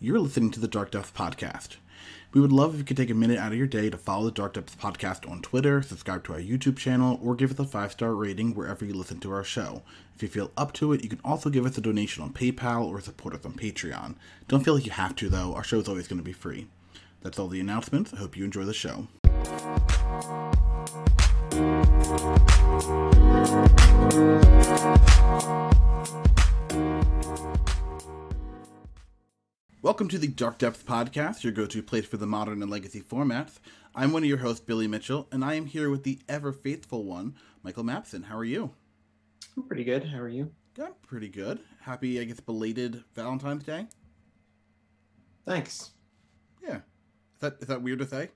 You're listening to the Dark Depths Podcast. We would love if you could take a minute out of your day to follow the Dark Depths Podcast on Twitter, subscribe to our YouTube channel, or give us a five star rating wherever you listen to our show. If you feel up to it, you can also give us a donation on PayPal or support us on Patreon. Don't feel like you have to, though, our show is always going to be free. That's all the announcements. I hope you enjoy the show. Welcome to the Dark Depths Podcast, your go to place for the modern and legacy formats. I'm one of your hosts, Billy Mitchell, and I am here with the ever faithful one, Michael Mapson. How are you? I'm pretty good. How are you? I'm pretty good. Happy, I guess, belated Valentine's Day. Thanks. Yeah. Is that is that weird to say?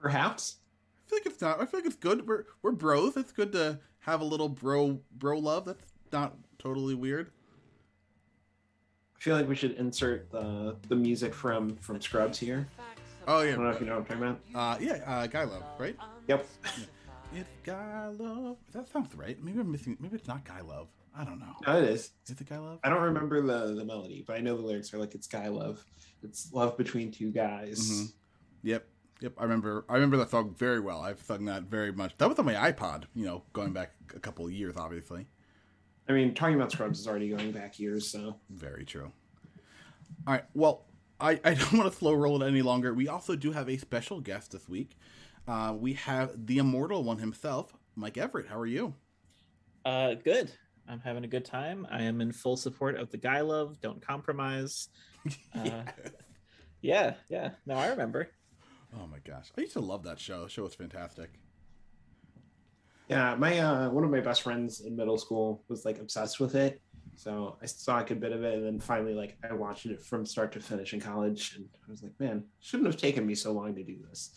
Perhaps. I feel like it's not. I feel like it's good. We're we're bros. It's good to have a little bro bro love. That's not totally weird. I feel like we should insert the the music from from Scrubs here. Oh yeah. I don't know if you know what I'm talking about. Uh, yeah. Uh, guy love, right? Yep. It's guy love. That sounds right. Maybe I'm missing. Maybe it's not guy love. I don't know. No, it is. Is it guy love? I don't remember the the melody, but I know the lyrics are like it's guy love. It's love between two guys. Mhm. Yep. Yep. I remember. I remember that song very well. I've sung that very much. That was on my iPod. You know, going back a couple of years, obviously. I mean, talking about Scrubs is already going back years, so Very true. All right. Well, I, I don't want to slow roll it any longer. We also do have a special guest this week. Uh, we have the immortal one himself, Mike Everett. How are you? Uh, good. I'm having a good time. I am in full support of the guy love. Don't compromise. Uh, yeah, yeah. No, I remember. Oh my gosh. I used to love that show. The show was fantastic. Yeah. My uh, one of my best friends in middle school was like obsessed with it. So I saw a good bit of it, and then finally, like I watched it from start to finish in college, and I was like, man, shouldn't have taken me so long to do this.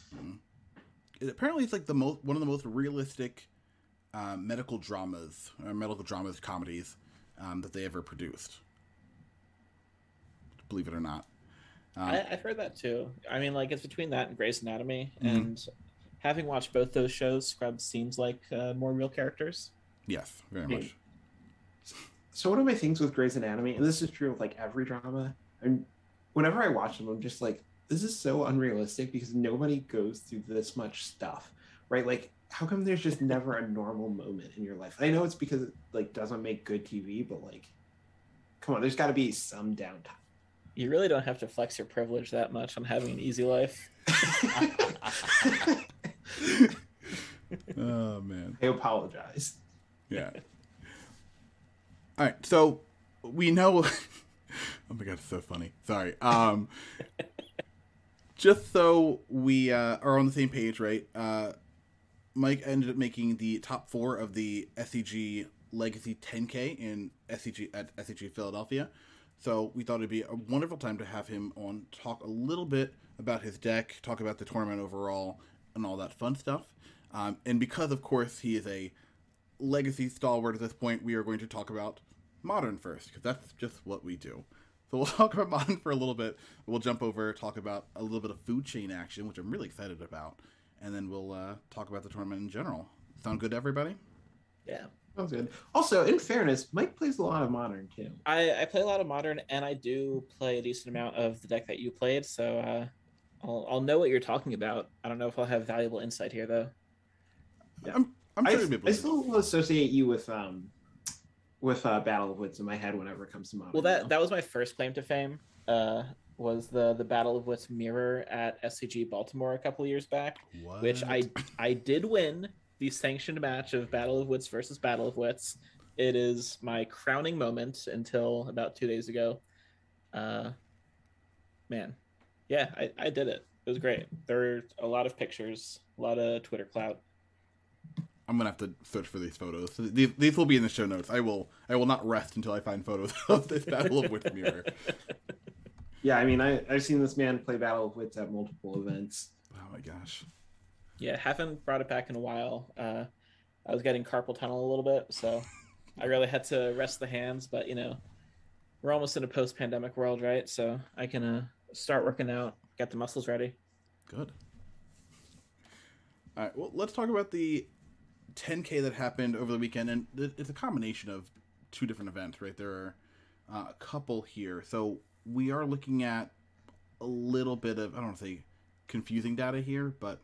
It, apparently, it's like the most one of the most realistic uh, medical dramas or medical dramas comedies um, that they ever produced. Believe it or not. Um, I, I've heard that too. I mean, like it's between that and Grey's Anatomy, Mhm. and having watched both those shows, Scrubs seems like uh, more real characters. yes, very Yeah. much. So one of my things with Grey's Anatomy, and this is true of like every drama, and whenever I watch them, I'm just like, this is so unrealistic because nobody goes through this much stuff, right? Like, how come there's just never a normal moment in your life? I know it's because it like doesn't make good TV, but like, come on, there's got to be some downtime. You really don't have to flex your privilege that much on having an easy life. oh man. I apologize. Yeah. All right, so we know. oh my god, it's so funny. Sorry. Um, just so we uh, are on the same page, right? Uh, Mike ended up making the top four of the SCG Legacy 10K in SCG at SCG Philadelphia. So we thought it'd be a wonderful time to have him on, talk a little bit about his deck, talk about the tournament overall, and all that fun stuff. Um, and because, of course, he is a legacy stalwart at this point, we are going to talk about modern first, because that's just what we do. So we'll talk about modern for a little bit. We'll jump over, talk about a little bit of food chain action, which I'm really excited about, and then we'll uh, talk about the tournament in general. Sound good to everybody? Yeah. Sounds good. Also, in fairness, Mike plays a lot of modern too. I, I play a lot of modern, and I do play a decent amount of the deck that you played, so uh, I'll, I'll know what you're talking about. I don't know if I'll have valuable insight here, though. Yeah. I'm, I'm I, sure you'll I to- still associate you with um with uh, Battle of Wits in my head whenever it comes to modern. Well, that though. that was my first claim to fame. Uh, was the the Battle of Wits mirror at SCG Baltimore a couple of years back, which I I did win the sanctioned match of Battle of Wits versus Battle of Wits. It is my crowning moment until about two days ago. Uh, man, yeah, I, I did it. It was great. There were a lot of pictures, a lot of Twitter clout. I'm gonna have to search for these photos. These, these will be in the show notes. I will I will not rest until I find photos of this Battle of Wits mirror. yeah, I mean, I I've seen this man play Battle of Wits at multiple events. Oh my gosh. Yeah, haven't brought it back in a while. Uh, I was getting carpal tunnel a little bit, so I really had to rest the hands. But you know, we're almost in a post-pandemic world, right? So I can uh, start working out, get the muscles ready. Good. All right. Well, let's talk about the 10K that happened over the weekend, and it's a combination of two different events, right? There are uh, a couple here. So we are looking at a little bit of I don't want to say confusing data here, but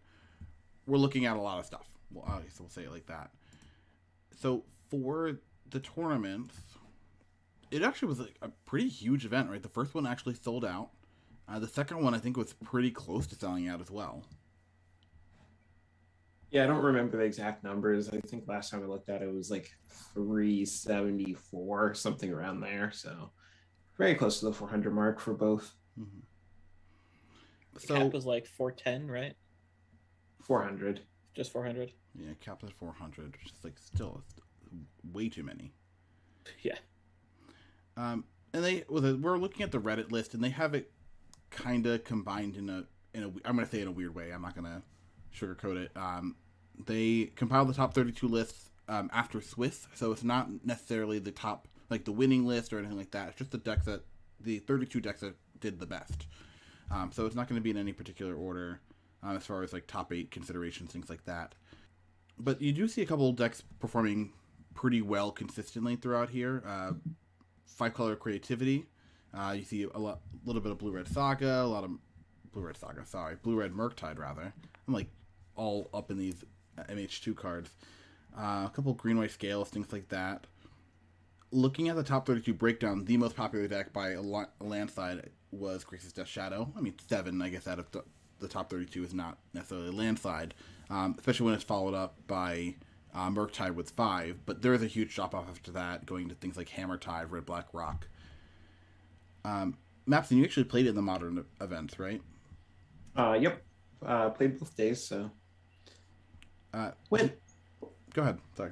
we're looking at a lot of stuff. Well, guess we'll say it like that. So for the tournaments, it actually was like a pretty huge event, right? The first one actually sold out. Uh, the second one, I think, was pretty close to selling out as well. Yeah, I don't remember the exact numbers. I think last time I looked at it, it was like 374, something around there. So very close to the 400 mark for both. Mm-hmm. So cap was like 410, right? 400. Just 400. Yeah, capped at 400, which is like still way too many. Yeah. Um, and they well, we're looking at the Reddit list, and they have it kind of combined in a in a I'm gonna say in a weird way. I'm not gonna sugarcoat it. Um, they compiled the top 32 lists um, after Swiss, so it's not necessarily the top like the winning list or anything like that. It's just the decks that the 32 decks that did the best. Um, so it's not going to be in any particular order um, as far as like top eight considerations, things like that. But you do see a couple decks performing pretty well consistently throughout here. Uh, five color creativity. Uh, you see a lot, little bit of blue red saga, a lot of blue red saga. Sorry, blue red Murktide rather. I'm like all up in these MH2 cards. Uh, a couple green white scales, things like that. Looking at the top 32 breakdown, the most popular deck by a, landslide was Grixis Death Shadow. I mean, seven, I guess, out of the, top 32 is not necessarily a landslide, um, especially when it's followed up by uh, Murktide with five. But there is a huge drop off after that, going to things like Hammer Time, Red Black Rock. Um, Mapson, you actually played in the modern events, right? Uh, yep. Uh, played both days, so. Uh, went. Go ahead. Sorry.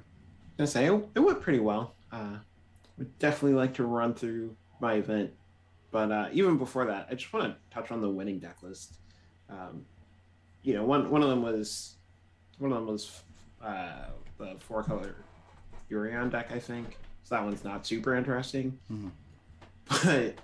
I say it, it went pretty well. Uh, would definitely like to run through my event, but uh, even before that, I just want to touch on the winning deck list. Um, you know, one one of them was one of them was uh, the four color Yorion deck, I think. So that one's not super interesting, mm-hmm. but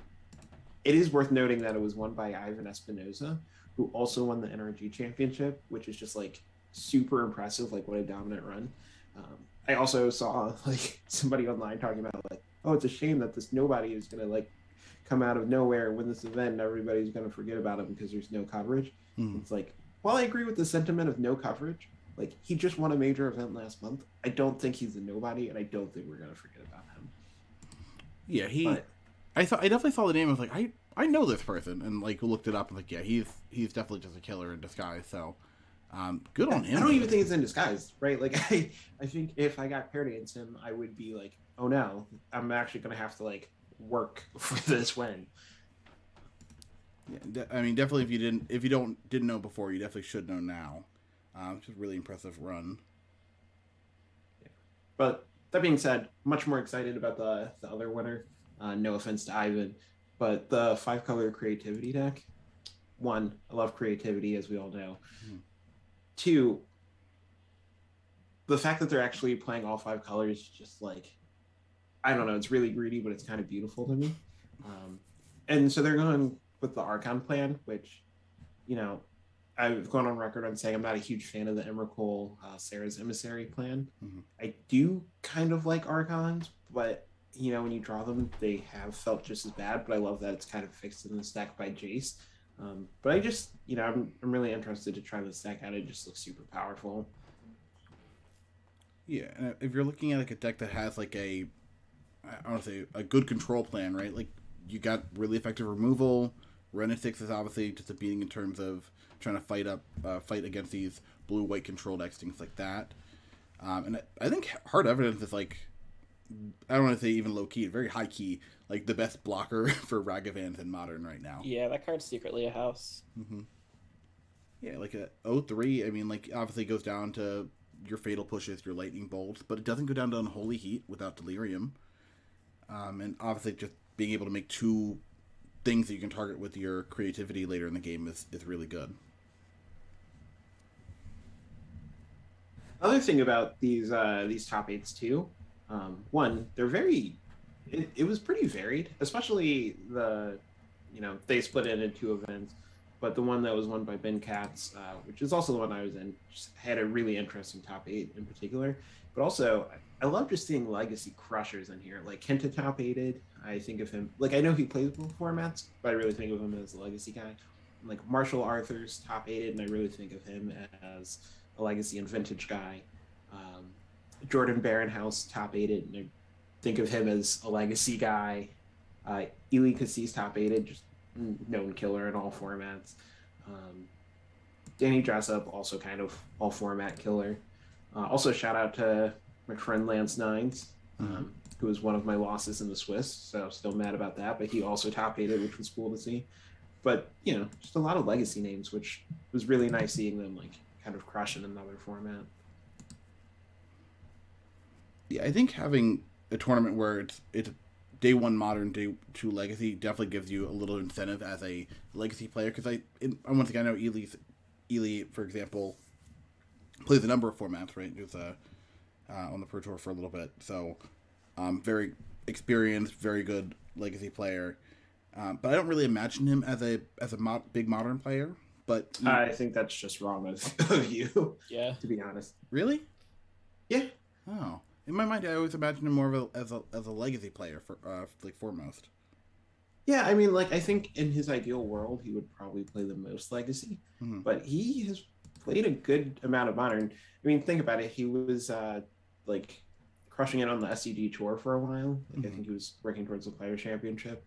it is worth noting that it was won by Ivan Espinoza, who also won the NRG championship, which is just like super impressive. Like what a dominant run. Um, I also saw like somebody online talking about like, oh, it's a shame that this nobody is gonna like come out of nowhere win this event and everybody's gonna forget about him because there's no coverage. Mm. It's like, while I agree with the sentiment of no coverage, like he just won a major event last month. I don't think he's a nobody, and I don't think we're gonna forget about him. Yeah, he. But, I thought I definitely saw the name. I was like, I I know this person, and like looked it up and like, yeah, he's he's definitely just a killer in disguise. So, um, good on him. I don't even think it's in disguise, right? Like I I think if I got paired against him, I would be like, oh no, I'm actually gonna have to like work for this win. Yeah, I mean, definitely if you didn't if you don't didn't know before, you definitely should know now. Um, just really impressive run. Yeah. But that being said, much more excited about the the other winner. Uh, no offense to Ivan, but the five color creativity deck. One, I love creativity, as we all know. Mm. Two, the fact that they're actually playing all five colors, just like I don't know, it's really greedy, but it's kind of beautiful to me. Um, and so they're going with the Archon plan, which, you know, I've gone on record on saying I'm not a huge fan of the Emrakul uh, Serra's Emissary plan. Mm-hmm. I do kind of like Archons, but you know, when you draw them, they have felt just as bad. But I love that it's kind of fixed in the stack by Jace. Um, but I just, you know, I'm, I'm really interested to try this deck out. It just looks super powerful. Yeah, and if you're looking at like a deck that has like a, I to say a good control plan, right? Like you got really effective removal. Renetix is obviously just a beating in terms of trying to fight up, uh, fight against these blue white control decks, things like that. Um, and I, I think Hard Evidence is like I don't want to say even low key, very high key, like the best blocker for Ragavans in modern right now. Yeah, that card's secretly a house. Mm-hmm. Yeah, like a 03, I mean, like obviously goes down to your fatal pushes, your lightning bolts, but it doesn't go down to unholy heat without delirium. Um, and obviously, just being able to make two things that you can target with your creativity later in the game is, is really good. Other thing about these uh, these top eights too um, one, they're very. It, it was pretty varied, especially the, you know, they split it into two events, but the one that was won by Ben Katz, uh, which is also the one I was in, had a really interesting top eight in particular. But also, I love just seeing legacy crushers in here. Like Kenta top eighted, I think of him like I know he plays both formats, but I really think of him as a legacy guy. Like Marshall Arthur's top aided, and I really think of him as a legacy and vintage guy. Um, Jordan Baronhouse top aided, and I think of him as a legacy guy. Uh, Eli Kassis top aided, just known killer in all formats. Um, Danny Dressup, also kind of all format killer. Uh, also shout out to my friend Lance Nines, um, who was one of my losses in the Swiss. So still mad about that, but he also top aided, which was cool to see. But you know, just a lot of legacy names, which was really nice seeing them like kind of crush in another format. Yeah, I think having a tournament where it's it's day one modern, day two legacy definitely gives you a little incentive as a legacy player. Because I, in, once again, I know Eli's, Eli, for example, plays a number of formats. Right, he was uh, uh, on the Pro Tour for a little bit, so um, very experienced, very good legacy player. Um, but I don't really imagine him as a as a mo- big modern player. But I think that's just wrong of, of you. Yeah. To be honest. really, Yeah. oh, in my mind, I always imagined him more of a, as a as a legacy player for uh, like foremost. Yeah, I mean, like I think in his ideal world, he would probably play the most legacy, Mhm. but he has played a good amount of modern. I mean, think about it. He was uh, like crushing it on the SCG tour for a while. Like I Mhm. think he was working towards the player championship.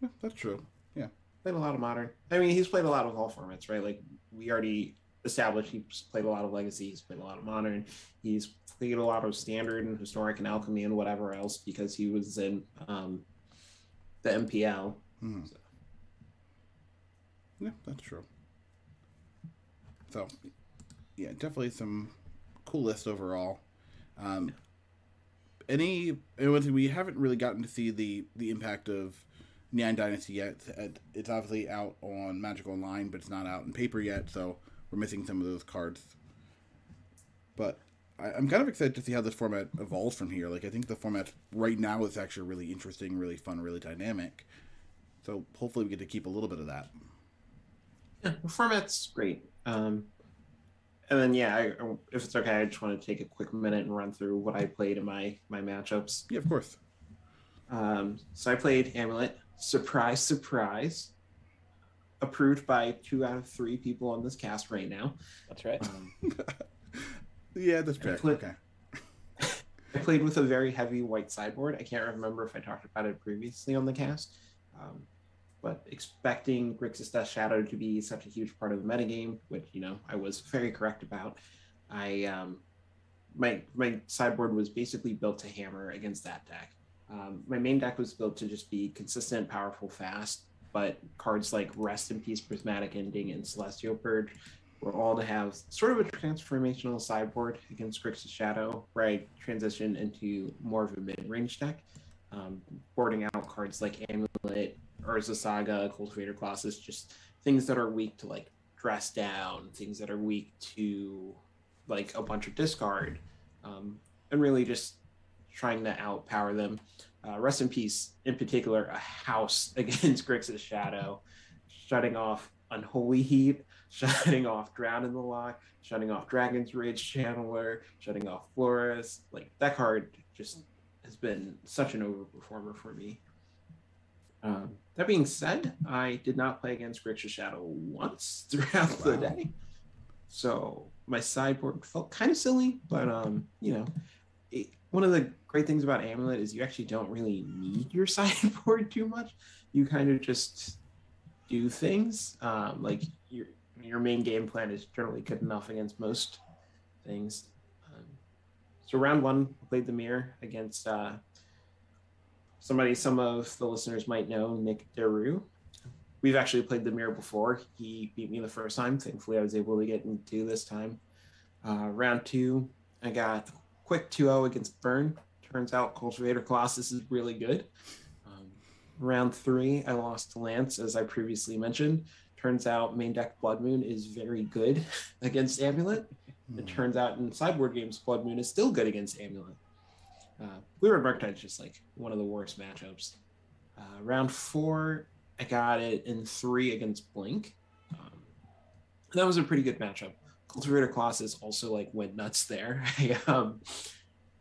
Yeah, that's true. Yeah. Played a lot of modern. I mean, he's played a lot of all formats, right? Like we already established, he's played a lot of legacy. He's played a lot of modern. He's played a lot of standard and historic and alchemy and whatever else because he was in um, the MPL. Mhm. Yeah, that's true. So, yeah, definitely some cool list overall. Um, any and one thing we haven't really gotten to see the the impact of Neon Dynasty yet. It's obviously out on Magic Online, but it's not out in paper yet, so we're missing some of those cards. But I, I'm kind of excited to see how this format evolves from here. Like I think the format right now is actually really interesting, really fun, really dynamic. So hopefully we get to keep a little bit of that. Yeah, the format's great. Um, and then yeah, I, if it's okay, I just want to take a quick minute and run through what I played in my my matchups. Yeah, of course. Um, so I played Amulet. Surprise, surprise. Approved by two out of three people on this cast right now. That's right. Um, Yeah, that's fair. put- Okay. I played with a very heavy white sideboard. I can't remember if I talked about it previously on the cast, um, but expecting Grixis Death Shadow to be such a huge part of the metagame, which you know I was very correct about. I um, my my sideboard was basically built to hammer against that deck. Um, my main deck was built to just be consistent, powerful, fast, but cards like Rest in Peace, Prismatic Ending, and Celestial Purge were all to have sort of a transformational sideboard against Grixis Shadow, where I transition into more of a mid-range deck, um, boarding out cards like Amulet, Urza Saga, Cultivator Colossus, just things that are weak to like dress down, things that are weak to like a bunch of discard, um, and really just trying to outpower them. Uh, rest in peace, in particular, a house against Grixis Shadow, shutting off Unholy Heat, shutting off Drown in the Loch, shutting off Dragon's Rage Channeler, shutting off Flores. Like that card just has been such an overperformer for me. Um, that being said, I did not play against Grixis Shadow once throughout the day. So my sideboard felt kind of silly, but um, you know, it, one of the great things about Amulet is you actually don't really need your sideboard too much. You kind of just do things. Um, like your your main game plan is generally good enough against most things. Um, so round one, played the mirror against uh, somebody some of the listeners might know, Nick Deru. We've actually played the mirror before. He beat me the first time. Thankfully, I was able to get into this time. Uh, round two, I got quick 2-0 against Burn. Turns out Cultivator Colossus is really good. Um, round three, I lost to Lance, as I previously mentioned. Turns out main deck Blood Moon is very good against Amulet. It turns out in sideboard games, Blood Moon is still good against Amulet. Uh, Blue Red Murktide is just like one of the worst matchups. Uh, round four, I got it in three against Blink. Um, that was a pretty good matchup. Cultivator Colossus also like went nuts there. I, um,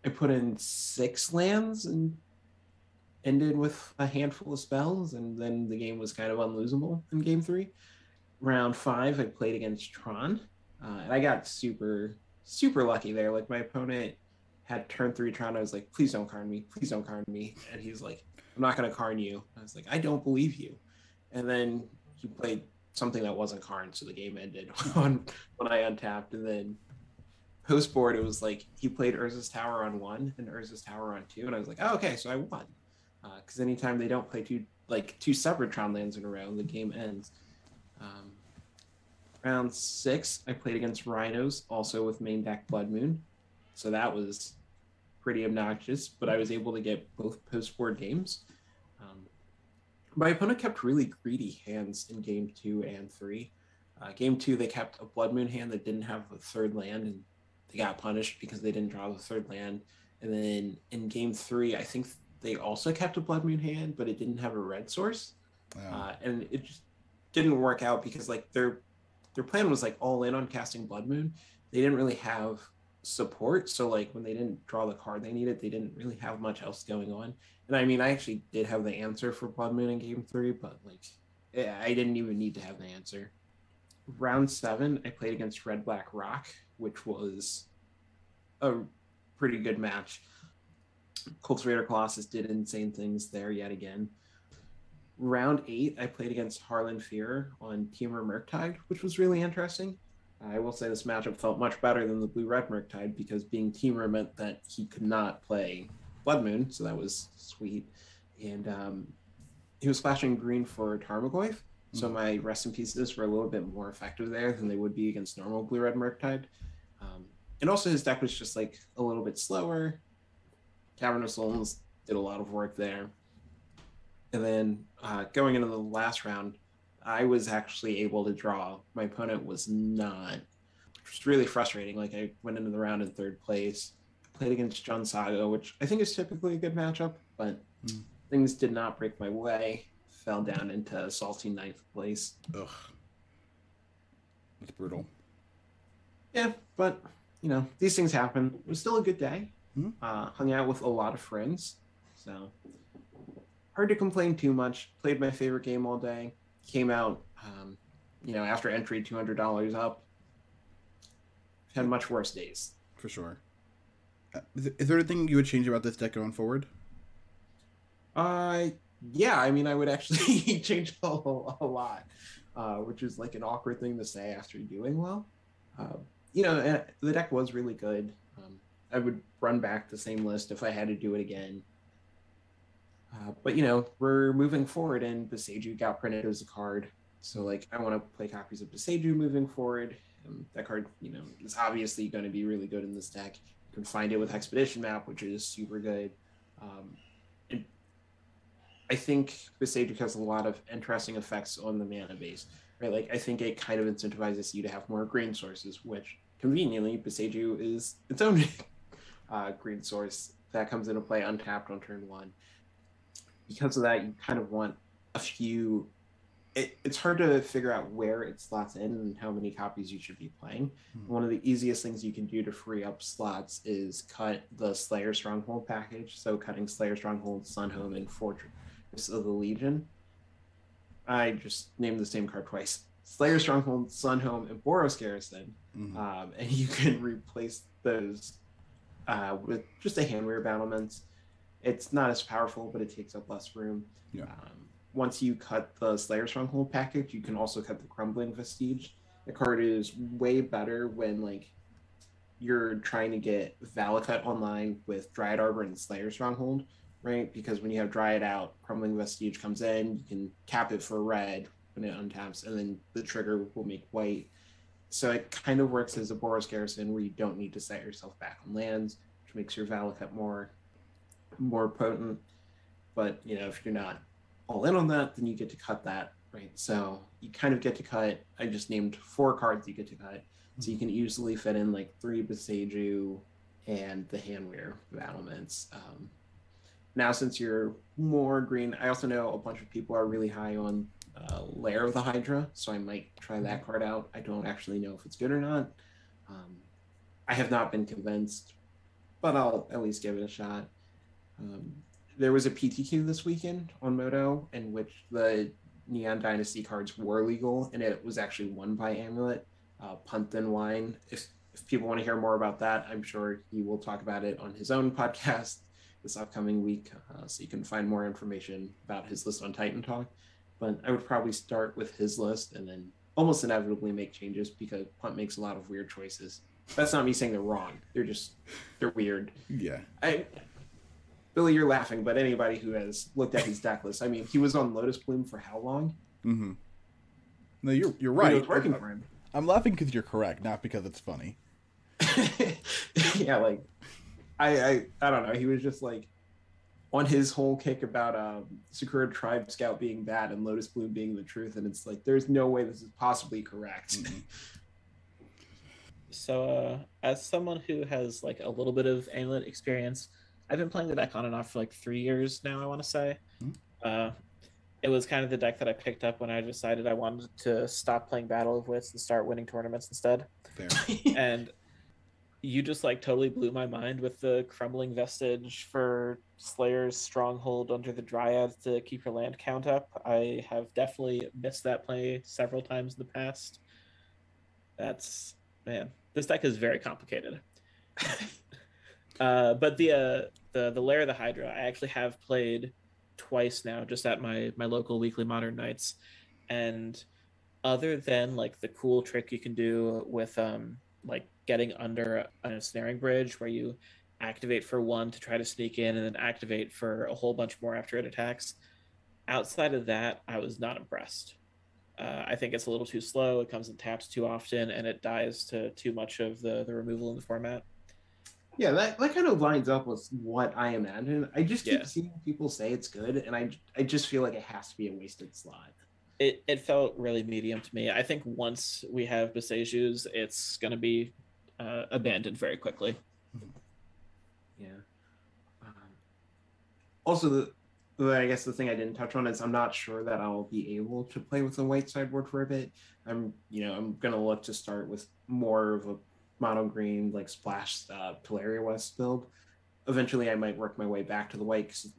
I put in six lands and ended with a handful of spells, and then the game was kind of unlosable in game three. Round five, I played against Tron, uh, and I got super, super lucky there. Like my opponent had turn three Tron. I was like, please don't Karn me, please don't Karn me. And he's like, I'm not going to Karn you. I was like, I don't believe you. And then he played something that wasn't Karn, so the game ended on when I untapped. And then post board, it was like he played Urza's Tower on one and Urza's Tower on two, and I was like, oh, okay, so I won. Because uh, anytime they don't play two like two separate Tron lands in a row, the game ends. Um, round six, I played against Rhinos, also with main deck Blood Moon, so that was pretty obnoxious. But I was able to get both post board games. My opponent kept really greedy hands in game two and three. Uh, game two, they kept a Blood Moon hand that didn't have a third land, and they got punished because they didn't draw the third land. And then in game three, I think they also kept a Blood Moon hand, but it didn't have a red source, uh, and it just didn't work out because like their their plan was like all in on casting Blood Moon. They didn't really have support, so like when they didn't draw the card they needed, they didn't really have much else going on. And I mean, I actually did have the answer for Blood Moon in Game Three, but like eh, I didn't even need to have the answer. Round seven, I played against Red Black Rock, which was a pretty good match. Cultivator Colossus did insane things there yet again. Round eight, I played against Harlan Fear on Temur Murktide, which was really interesting. I will say this matchup felt much better than the Blue Red Murktide because being Temur meant that he could not play Blood Moon, so that was sweet. And um, he was flashing green for Tarmogoyf, so mm-hmm. my rest in pieces were a little bit more effective there than they would be against normal Blue Red Murktide. Um, and also his deck was just like a little bit slower, Cavern of Souls did a lot of work there. And then uh, going into the last round, I was actually able to draw. My opponent was not, which was really frustrating. Like I went into the round in third place, played against Jund Saga, which I think is typically a good matchup, but mm. things did not break my way. Fell down into salty ninth place. Ugh, that's brutal. Yeah, but you know these things happen. It was still a good day. Mm-hmm. Uh, hung out with a lot of friends, so hard to complain too much. Played my favorite game all day. Came out, um, you know, after entry, two hundred dollars up. Had much worse days. For sure. Uh, is, there anything you would change about this deck going forward? Uh, yeah. I mean, I would actually change a, a lot, uh, which is like an awkward thing to say after doing well. Uh, you know, the deck was really good. Um, I would run back the same list if I had to do it again. Uh, but you know, we're moving forward, and Boseiju got printed as a card. So like, I want to play copies of Boseiju moving forward. And that card, you know, is obviously going to be really good in this deck. You can find it with Expedition Map, which is super good. Um, and I think Boseiju has a lot of interesting effects on the mana base. Right, like I think it kind of incentivizes you to have more green sources, which conveniently Boseiju is its own uh, green source that comes into play untapped on turn one. Because of that, you kind of want a few. It, it's hard to figure out where it slots in and how many copies you should be playing. Mm-hmm. One of the easiest things you can do to free up slots is cut the Slayer Stronghold package. So cutting Slayer Stronghold, Sunhome, and Fortress of the Legion. I just named the same card twice. Slayer Stronghold, Sunhome, and Boros Garrison. Mm-hmm. Um, and you can replace those uh, with just a Hanweir battlements. It's not as powerful, but it takes up less room. Yeah. Um, once you cut the Slayer Stronghold package, you can also cut the Crumbling Vestige. The card is way better when like you're trying to get Valakut online with Dryad Arbor and Slayer Stronghold, right? Because when you have Dryad out, Crumbling Vestige comes in, you can cap it for red when it untaps, and then the trigger will make white so it kind of works as a Boros Garrison where you don't need to set yourself back on lands, which makes your Valakut more more potent. But you know, if you're not all in on that, then you get to cut that, right? So you kind of get to cut. I just named four cards you get to cut, so you can easily fit in like three Boseiju and the Hanweir battlements. Um, now, since you're more green, I also know a bunch of people are really high on uh, Lair of the Hydra, so I might try that card out. I don't actually know if it's good or not. Um, I have not been convinced, but I'll at least give it a shot. Um, there was a PTQ this weekend on Modo in which the Neon Dynasty cards were legal, and it was actually won by Amulet, uh, Punt and Wine. If if people want to hear more about that, I'm sure he will talk about it on his own podcast this upcoming week, uh, so you can find more information about his list on Titan Talk. But I would probably start with his list and then almost inevitably make changes because Punt makes a lot of weird choices. That's not me saying they're wrong. They're just they're weird. Yeah. I Billy, you're laughing, but anybody who has looked at his deck list, I mean, he was on Lotus Bloom for how long? Mm-hmm. No, you're you're right. It was working for him. I'm laughing because you're correct, not because it's funny. yeah, like I, I I don't know. He was just like on his whole kick about um, Sakura Tribe Scout being bad and Lotus Bloom being the truth, and it's like there's no way this is possibly correct. Mhm. So, uh, as someone who has like a little bit of amulet experience, I've been playing the deck on and off for like three years now. I want to say, Hmm. uh, it was kind of the deck that I picked up when I decided I wanted to stop playing Battle of Wits and start winning tournaments instead. Fair. and you just like totally blew my mind with the crumbling vestige for Slayer's stronghold under the Dryad to keep your land count up. I have definitely missed that play several times in the past. That's man, this deck is very complicated. uh, but the uh, the the Lair of the Hydra, I actually have played twice now, just at my my local weekly Modern Nights, and other than like the cool trick you can do with um like getting under a, a snaring bridge where you activate for one to try to sneak in and then activate for a whole bunch more after it attacks. Outside of that, I was not impressed. Uh, I think it's a little too slow. It comes in taps too often, and it dies to too much of the the removal in the format. Yeah, that, that kind of lines up with what I imagine. I just keep Yeah. seeing people say it's good, and I I just feel like it has to be a wasted slot. It it felt really medium to me. I think once we have Boseijus, it's going to be uh, abandoned very quickly. Yeah. Um, also, the, the I guess the thing I didn't touch on is I'm not sure that I'll be able to play with the white sideboard for a bit. I'm you know I'm gonna look to start with more of a mono green like splash uh, West build. Eventually, I might work my way back to the white. 'cause,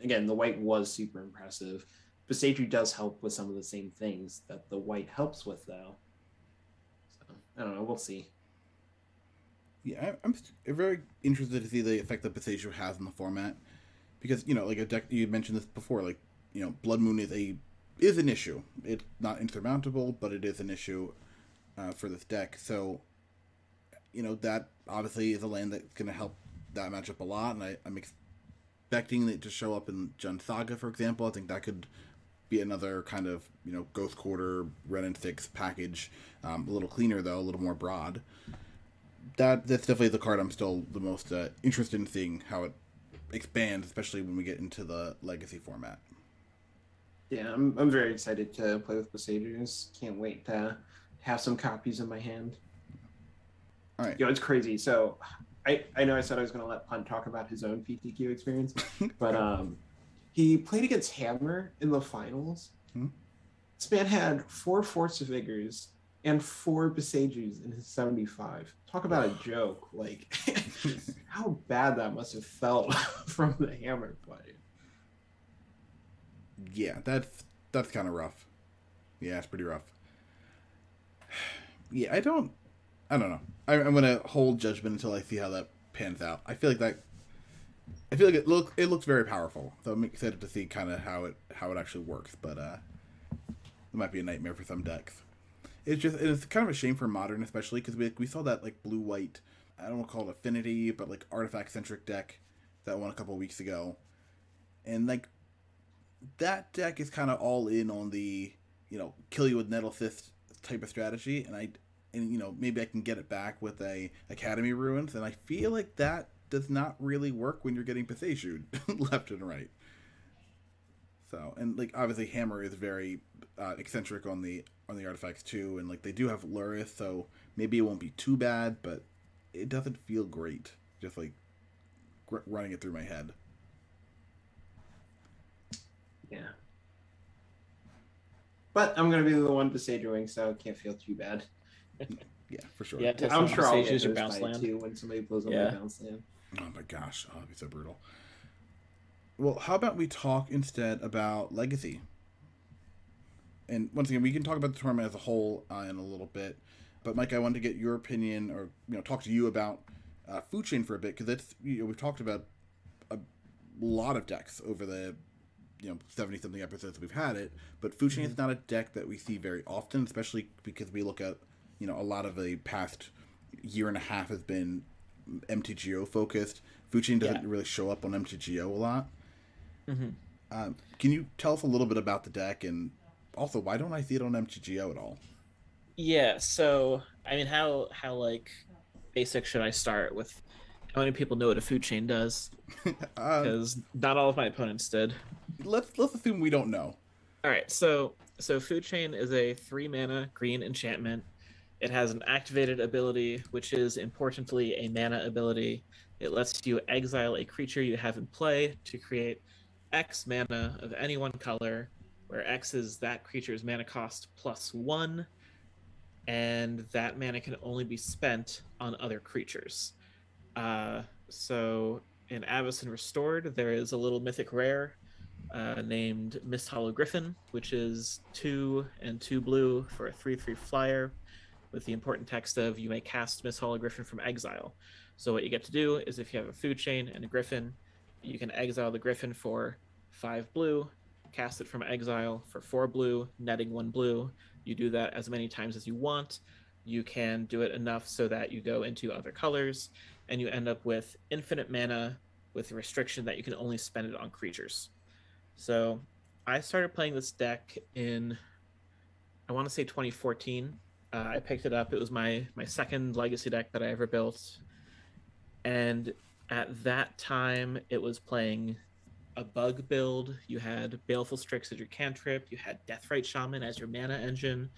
again, the white was super impressive. But Boseiju does help with some of the same things that the white helps with, though. So I don't know. We'll see. Yeah, I'm very interested to see the effect that Boseiju has in the format, because you know, like a deck you mentioned this before, like you know, Blood Moon is a is an issue. It's not insurmountable, but it is an issue uh, for this deck. So, you know, that obviously is a land that's going to help that matchup a lot, and I, I'm expecting it to show up in Jund Saga, for example. I think that could be another kind of you know Ghost Quarter Wrenn and Six package, um, a little cleaner though, a little more broad that that's definitely the card I'm still the most uh, interested in seeing how it expands, especially when we get into the legacy format. Yeah, I'm, I'm very excited to play with Boseijus. Can't wait to have some copies in my hand. All right. Yo, it's crazy. So I, I know I said I was going to let Punt talk about his own PTQ experience, but um, he played against Hammer in the finals. Hmm. This man had four Force of Vigors and four Boseijus in his 75. Talk about a joke. Like, how bad that must have felt from the Hammer play. Yeah, that's that's kind of rough. Yeah, it's pretty rough. Yeah, I don't, I don't know. I, I'm gonna hold judgment until I see how that pans out. I feel like that. I feel like it look it looks very powerful, so I'm excited to see kind of how it how it actually works. But uh, it might be a nightmare for some decks. It's just it's kind of a shame for modern, especially because we we saw that like blue white. I don't want to call it affinity, but like artifact centric deck that won a couple weeks ago, and like that deck is kind of all in on the you know kill you with Nettlecyst type of strategy, and I and you know maybe I can get it back with a academy ruins, and I feel like that does not really work when you're getting Passaciud left and right. So and like obviously Hammer is very uh, eccentric on the on the artifacts too, and like they do have Lurrus, so maybe it won't be too bad, but it doesn't feel great. Just like gr- running it through my head. Yeah. But I'm gonna be the one Besageing, so can't feel too bad. Yeah, for sure. Yeah, to- I'm sure not I'll Besage get your bounce land. too when somebody blows up Yeah. my bounce land. Oh my gosh, oh, that'd be so brutal. Well, how about we talk instead about Legacy? And once again, we can talk about the tournament as a whole uh, in a little bit. But Mike, I wanted to get your opinion, or you know, talk to you about uh, Food Chain for a bit because it's you know, we've talked about a lot of decks over the you know seventy something episodes we've had it. But Food Chain mm-hmm. is not a deck that we see very often, especially because we look at you know a lot of the past year and a half has been MTGO focused. Food Chain doesn't yeah. really show up on MTGO a lot. Mm-hmm. Um, can you tell us a little bit about the deck and also why don't I see it on MTGO at all? Yeah, so I mean, how how like basic should I start with? How many people know what a food chain does? Because uh, not all of my opponents did. Let's let's assume we don't know. All right, so so food chain is a three mana green enchantment. It has an activated ability, which is importantly a mana ability. It lets you exile a creature you have in play to create X mana of any one color, where X is that creature's mana cost plus one, and that mana can only be spent on other creatures. Uh, so in Avacyn Restored, there is a little mythic rare uh, named Misthollow Griffin, which is two and two blue for a 3 3 flyer with the important text of you may cast Misthollow Griffin from exile. So, what you get to do is if you have a food chain and a griffin, you can exile the griffin for five blue, cast it from exile for four blue, netting one blue. You do that as many times as you want. You can do it enough so that you go into other colors and you end up with infinite mana with the restriction that you can only spend it on creatures. So I started playing this deck in, I want to say 2014. Uh, I picked it up. It was my my second legacy deck that I ever built, and at that time it was playing a bug build. You had Baleful Strix as your cantrip. You had Deathrite Shaman as your mana engine,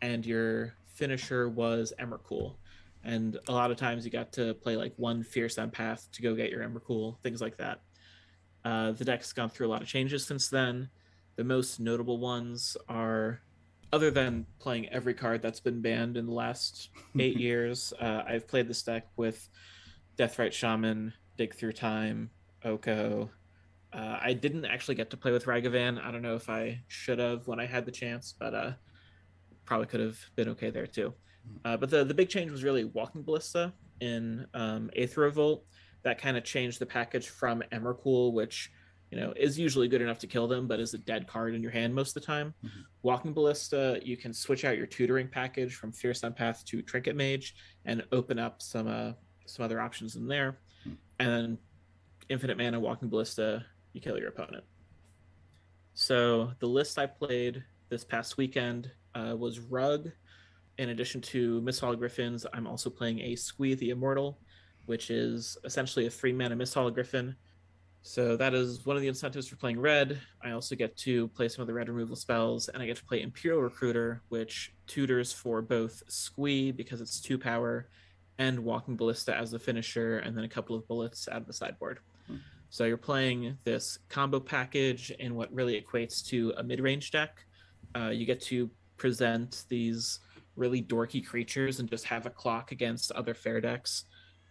and your finisher was Emrakul. And a lot of times you got to play like one Fierce Empath to go get your Emrakul, things like that. Uh, the deck's gone through a lot of changes since then. The most notable ones are, other than playing every card that's been banned in the last eight years, uh, I've played this deck with Deathrite Shaman, Dig Through Time, Oko, uh, I didn't actually get to play with Ragavan. I don't know if I should have when I had the chance, but uh, probably could have been okay there too. Hmm. Uh, but the the big change was really Walking Ballista in um, Aether Revolt. That kind of changed the package from Emrakul, which you know is usually good enough to kill them, but is a dead card in your hand most of the time. Mm-hmm. Walking Ballista, you can switch out your tutoring package from Fierce Empath to Trinket Mage and open up some uh, some other options in there. Mm-hmm. And then Infinite Mana Walking Ballista you kill your opponent. So the list I played this past weekend uh, was Rug. In addition to Misthollow Griffins, I'm also playing a Squee the Immortal, which is essentially a three mana Misthollow Griffin. So that is one of the incentives for playing red. I also get to play some of the red removal spells, and I get to play Imperial Recruiter, which tutors for both Squee because it's two power, and Walking Ballista as the finisher, and then a couple of bullets out of the sideboard. So you're playing this combo package in what really equates to a mid-range deck. Uh, you get to present these really dorky creatures and just have a clock against other fair decks,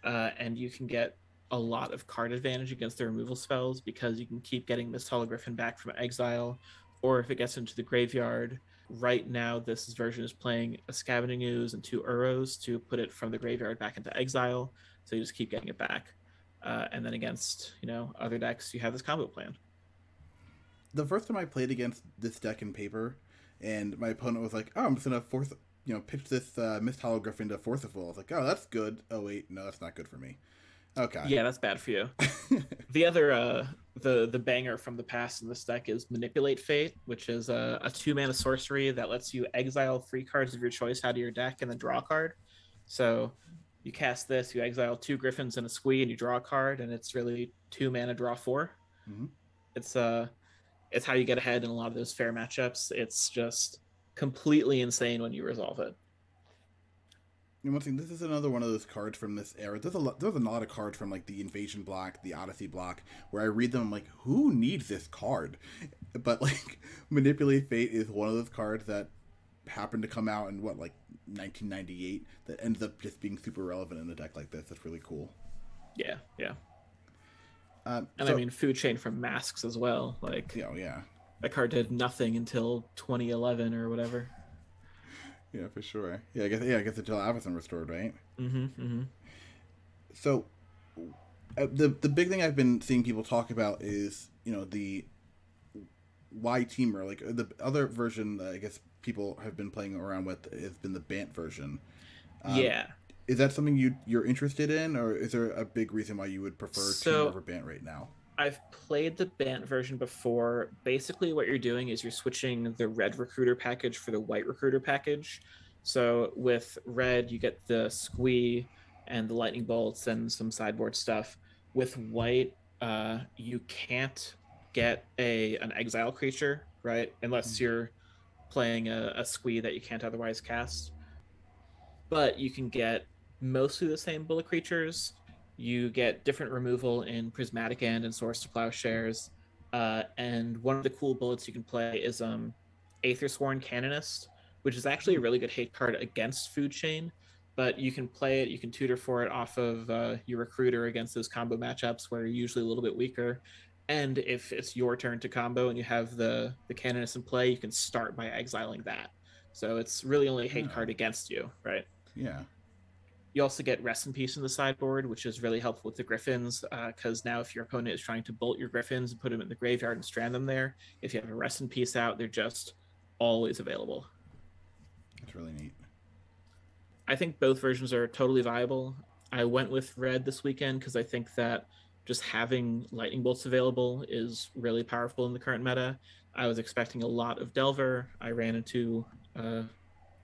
uh, and you can get a lot of card advantage against the removal spells because you can keep getting this Griffin back from exile, or if it gets into the graveyard. Right now, this version is playing a Scavenging Ooze and two Uros to put it from the graveyard back into exile, so you just keep getting it back uh, and then against you know other decks you have this combo plan the first time i played against this deck in paper and my opponent was like oh i'm just gonna force you know pitch this uh, Misthollow Griffin to Force of Will i was like oh that's good oh wait no that's not good for me okay yeah that's bad for you the other uh the the banger from the past in this deck is manipulate fate which is a, a two mana sorcery that lets you exile three cards of your choice out of your deck and then draw a card so you cast this, you exile two griffins and a squee, and you draw a card, and it's really two mana draw 4 mm-hmm. It's uh, it's how you get ahead in a lot of those fair matchups. It's just completely insane when you resolve it. And one thing, this is another one of those cards from this era. There's a lot, there's a lot of cards from like the Invasion block, the Odyssey block, where I read them I'm like, who needs this card? But like, Manipulate Fate is one of those cards that happened to come out in what like 1998 that ends up just being super relevant in a deck like this. That's really cool. Yeah, yeah. Uh, And so- I mean, food chain from Masques as well. Like yeah, oh, yeah, that card did nothing until 2011 or whatever. Yeah, for sure. Yeah, I guess yeah, I guess until Avacyn restored, right? Mm-hmm. mm-hmm. So, uh, the the big thing I've been seeing people talk about is you know the Y teamer, like the other version. that I guess people have been playing around with has been the Bant version. Um, yeah. Is that something you you're interested in, or is there a big reason why you would prefer So- team over Bant right now? I've played the Bant version before. Basically, what you're doing is you're switching the red recruiter package for the white recruiter package. So with red, you get the squee and the lightning bolts and some sideboard stuff. With white, uh, you can't get a an exile creature, right? Unless you're playing a, a squee that you can't otherwise cast. But you can get mostly the same bullet creatures you get different removal in prismatic end and swords to plowshares uh, and one of the cool bullets you can play is um aethersworn canonist which is actually a really good hate card against food chain but you can play it you can tutor for it off of uh, your recruiter against those combo matchups where you're usually a little bit weaker. And if it's your turn to combo and you have the the canonist in play you can start by exiling that. So it's really only a hate Yeah. card against you right? Yeah, you also get Rest in Peace in the sideboard, which is really helpful with the Griffins, because now if your opponent is trying to bolt your Griffins and put them in the graveyard and strand them there, if you have a Rest in Peace out, they're just always available. that's really neat. I think both versions are totally viable. I went with Red this weekend because I think that just having Lightning Bolts available is really powerful in the current meta. I was expecting a lot of Delver. I ran into uh,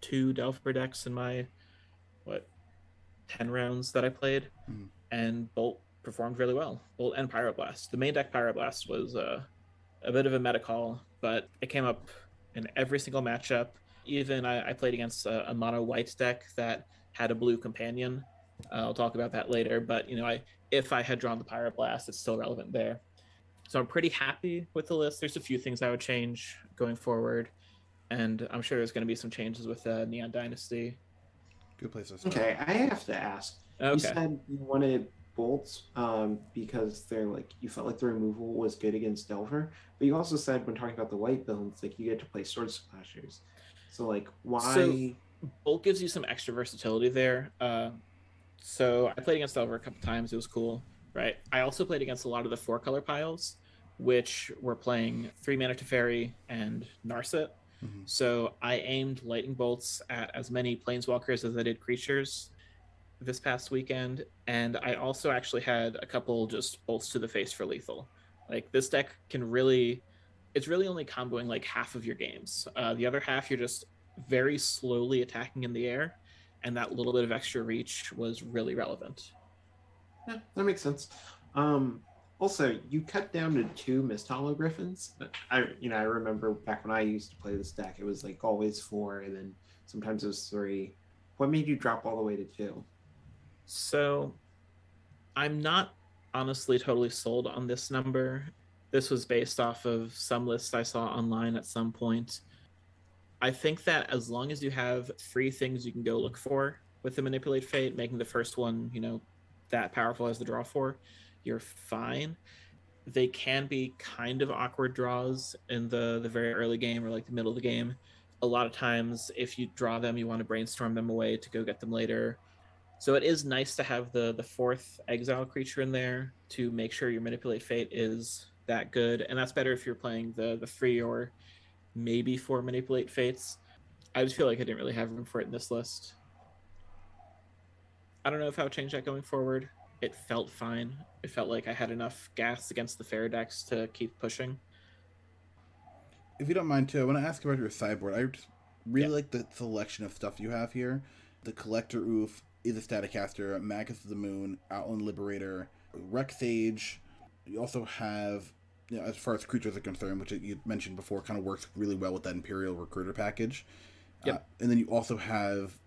two Delver decks in my, what, 10 rounds that I played, Mhm. and Bolt performed really well. Bolt and Pyroblast. The main deck Pyroblast was uh, a bit of a meta call, but it came up in every single matchup. Even I, I played against a, a mono white deck that had a blue companion. Uh, I'll talk about that later, but you know, I if I had drawn the Pyroblast, it's still relevant there. So I'm pretty happy with the list. There's a few things I would change going forward, and I'm sure there's going to be some changes with uh, Neon Dynasty. Good place to start. Okay, I have to ask. You said you wanted bolts um, because they're like you felt like the removal was good against Delver, but you also said when talking about the white builds, like you get to play sword splashers. So like why? So- Bolt gives you some extra versatility there. Uh, so I played against Delver a couple times. It was cool, right? I also played against a lot of the four color piles, which were playing three mana Teferi and Narset. Mhm. So I aimed lightning bolts at as many planeswalkers as I did creatures this past weekend, and I also actually had a couple just bolts to the face for lethal. Like this deck can really, it's really only comboing like half of your games. Uh, the other half you're just very slowly attacking in the air, and that little bit of extra reach was really relevant. Yeah, that makes sense. Um, also, you cut down to two Misthollow Griffins. I, you know, I remember back when I used to play this deck, it was like always four, and then sometimes it was three. What made you drop all the way to two? So I'm not honestly totally sold on this number. This was based off of some list I saw online at some point. I think that as long as you have three things you can go look for with the manipulate fate, making the first one, you know, that powerful as the draw for, you're fine. They can be kind of awkward draws in the the very early game or like the middle of the game. A lot of times, if you draw them, you want to brainstorm them away to go get them later. So it is nice to have the the fourth exile creature in there to make sure your manipulate fate is that good, and that's better if you're playing the the three or maybe four manipulate fates. I just feel like I didn't really have room for it in this list. I don't know if I'll change that going forward. It felt fine. It felt like I had enough gas against the fair decks to keep pushing. If you don't mind, too, I want to ask about your sideboard. I just really Yeah. like the selection of stuff you have here. The Collector Ouphe is a Staticaster, Magus of the Moon, Outland Liberator, Rec Sage. You also have, you know, as far as creatures are concerned, which you mentioned before, kind of works really well with that Imperial Recruiter package. Yep. Uh, and then you also have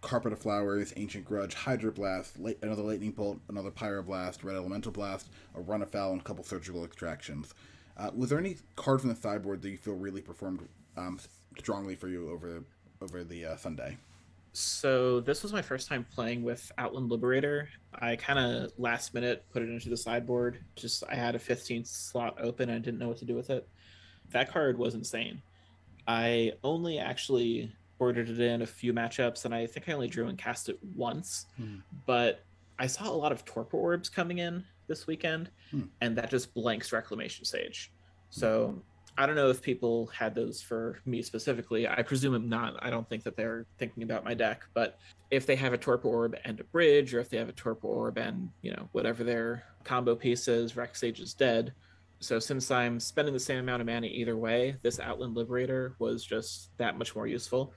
Carpet of Flowers, Ancient Grudge, Hydroblast, light, another Lightning Bolt, another Pyroblast, Red Elemental Blast, a Run Afoul, and a couple Surgical Extractions. Uh, was there any card from the sideboard that you feel really performed um, strongly for you over over the uh, Sunday? So this was my first time playing with Outland Liberator. I kind of last minute put it into the sideboard. Just I had a 15th slot open. And I didn't know what to do with it. That card was insane. I only actually ordered it in a few matchups, and I think I only drew and cast it once. Hmm. But I saw a lot of Torpor Orbs coming in this weekend, Hmm. and that just blanks Reclamation Sage. So I don't know if people had those for me specifically. I presume I'm not. I don't think that they're thinking about my deck. But if they have a Torpor Orb and a Bridge, or if they have a Torpor Orb and, you know, whatever their combo piece is, Rec Sage is dead. So since I'm spending the same amount of mana either way, this Outland Liberator was just that much more useful.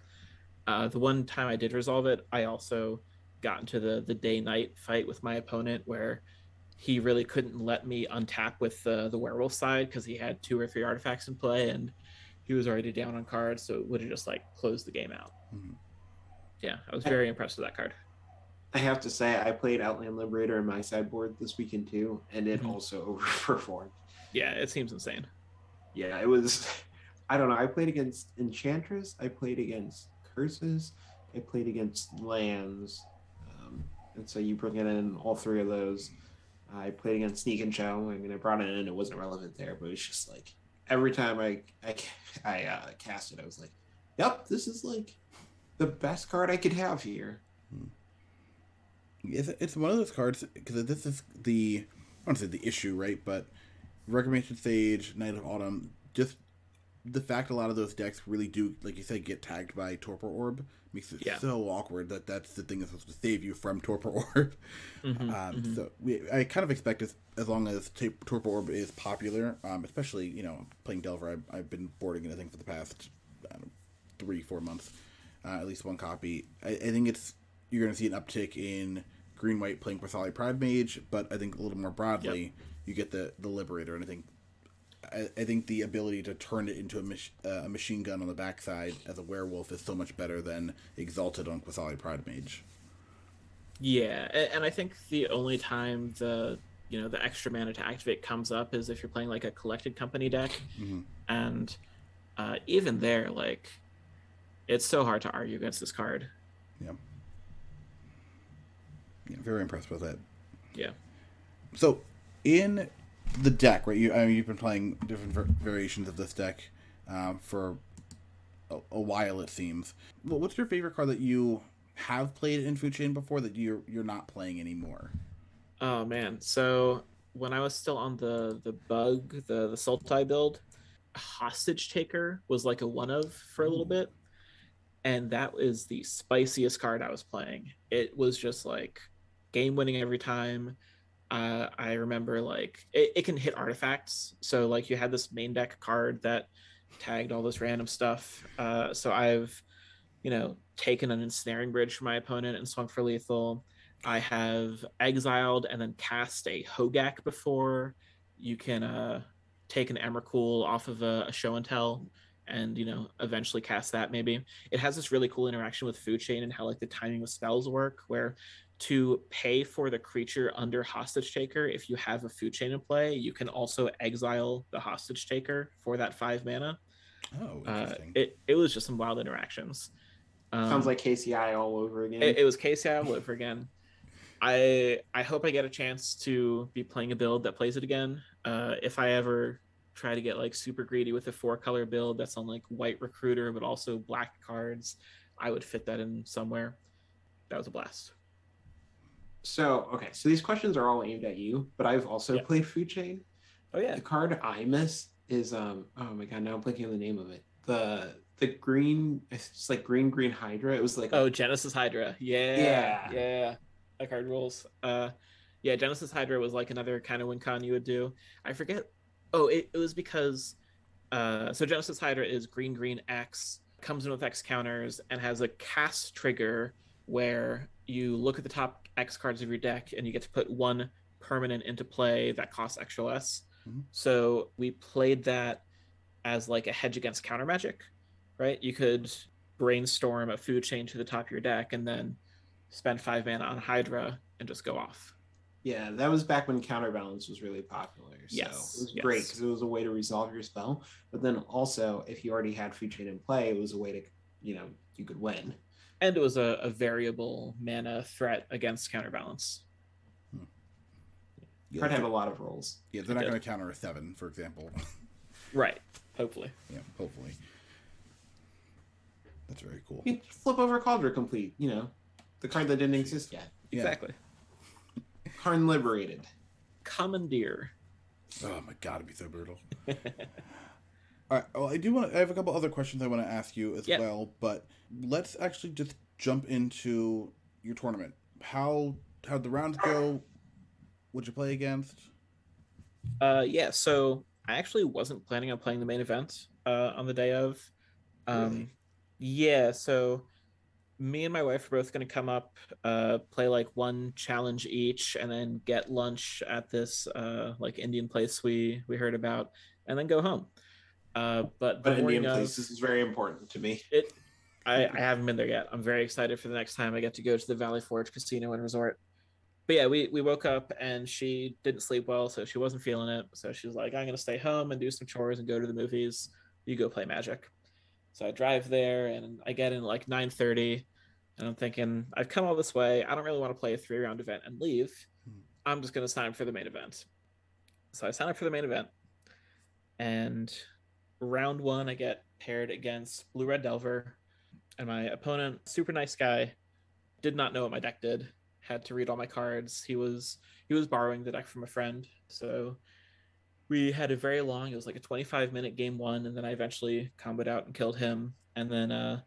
Uh, the one time I did resolve it, I also got into the the day night fight with my opponent where he really couldn't let me untap with the the werewolf side because he had two or three artifacts in play and he was already down on cards, so it would have just like closed the game out. Mhm. Yeah, I was very impressed with that card. I have to say, I played Outland Liberator in my sideboard this weekend too, and it Mhm. also overperformed. Yeah, it seems insane. Yeah, it was. I don't know. I played against Enchantress. I played against Curses. I played against Lands. Um, and so you bring it in all three of those. I played against Sneak and Show. I mean, I brought it in. It wasn't relevant there, but it's just like every time I I, I uh, cast it, I was like, "Yep, this is like the best card I could have here." It's, it's one of those cards because this is the I don't say the issue, right? But Reclamation Sage, Knight of Autumn, just the fact a lot of those decks really do, like you said, get tagged by Torpor Orb makes it Yeah. so awkward that that's the thing that's supposed to save you from Torpor Orb. Mhm, Um, mhm. So we, I kind of expect as, as long as Ta- Torpor Orb is popular, um, especially you know playing Delver, I've, I've been boarding it I think for the past I don't know, three four months, uh, at least one copy. I, I think it's you're going to see an uptick in green white playing Qasali Pridemage, but I think a little more broadly you get the the Liberator, and I think. I, I think the ability to turn it into a, mach- uh, a machine gun on the backside as a werewolf is so much better than Exalted on Qasali Pridemage. Yeah, and I think the only time the you know the extra mana to activate comes up is if you're playing like a collected company deck, Mhm. and uh, even there, like it's so hard to argue against this card. Yeah, very impressed with that. Yeah. So, in the deck, right? You I mean, you've been playing different ver- variations of this deck um, for a, a while, it seems. Well, what's your favorite card that you have played in Food Chain before that you're you're not playing anymore? Oh man, so when I was still on the the bug the the Sultai build, hostage taker was like a one of for a little bit, and that was the spiciest card I was playing. It was just like game winning every time. Uh, I remember like it, it can hit artifacts, so like you had this main deck card that tagged all this random stuff. Uh, so I've you know taken an ensnaring bridge from my opponent and swung for lethal. I have exiled and then cast a Hogak before. You can uh, take an Emrakul off of a, a show and tell and you know eventually cast that maybe it has this really cool interaction with food chain and how like the timing of spells work where to pay for the creature under hostage taker if you have a food chain in play you can also exile the hostage taker for that five mana Oh, uh, it, it was just some wild interactions um, Sounds like KCI all over again. it, it was KCI all over again. I I hope I get a chance to be playing a build that plays it again. Uh, if I ever try to get like super greedy with a four color build that's on like white recruiter but also black cards, I would fit that in somewhere. That was a blast. So okay, so these questions are all aimed at you, but I've also Yeah. played Food Chain. Oh yeah. The card I miss is um oh my god now I'm blanking on the name of it. The the green it's like green green Hydra. It was like Oh, Genesis Hydra. Yeah. Yeah. Yeah. That card rules. Uh yeah, Genesis Hydra was like another kind of win con you would do. I forget. Oh, it, it was because uh so Genesis Hydra is green green X, comes in with X counters, and has a cast trigger where you look at the top X cards of your deck and you get to put one permanent into play that costs extra less. Mhm. So we played that as like a hedge against counter magic, right? You could brainstorm a food chain to the top of your deck and then spend five mana on Hydra and just go off. yeah, that was back when counterbalance was really popular. So Yes, it was great because it was a way to resolve your spell. But then also if you already had Food Chain in play, it was a way to you know, you could win. And it was a, a variable mana threat against counterbalance. Hmm. Yeah, Try to have a lot of rolls. yeah, they're not going to counter a seven, for example. Right. Hopefully. yeah, hopefully. That's very cool. You flip over Cauldron Complete, you know, the card that didn't exist yet. Yeah. Exactly. Karn Liberated. Commandeer. Oh my god, it'd be so brutal. All right. Well, I do want to. I have a couple other questions I want to ask you as Yep. well, but let's actually just jump into your tournament. How how'd the rounds go? Would you play against? Uh, yeah. So I actually wasn't planning on playing the main event uh, on the day of. Um, Really? Yeah. So me and my wife are both going to come up, uh, play like one challenge each, and then get lunch at this uh, like Indian place we we heard about, and then go home. Uh, but the But Indian morning of- places is very important to me. It, I, I haven't been there yet. I'm very excited for the next time I get to go to the Valley Forge Casino and Resort. But yeah, we we woke up and she didn't sleep well, so she wasn't feeling it. So she was like, "I'm gonna stay home and do some chores and go to the movies. You go play Magic." So I drive there and I get in like 9:30, and I'm thinking, I've come all this way. I don't really want to play a three round event and leave. Hmm. I'm just gonna sign up for the main event. So I sign up for the main event, and round one I get paired against Blue Red Delver, and my opponent, super nice guy, did not know what my deck did. Had to read all my cards. He was he was borrowing the deck from a friend, so we had a very long. It was like a 25 minute game one, and then I eventually comboed out and killed him. And then uh,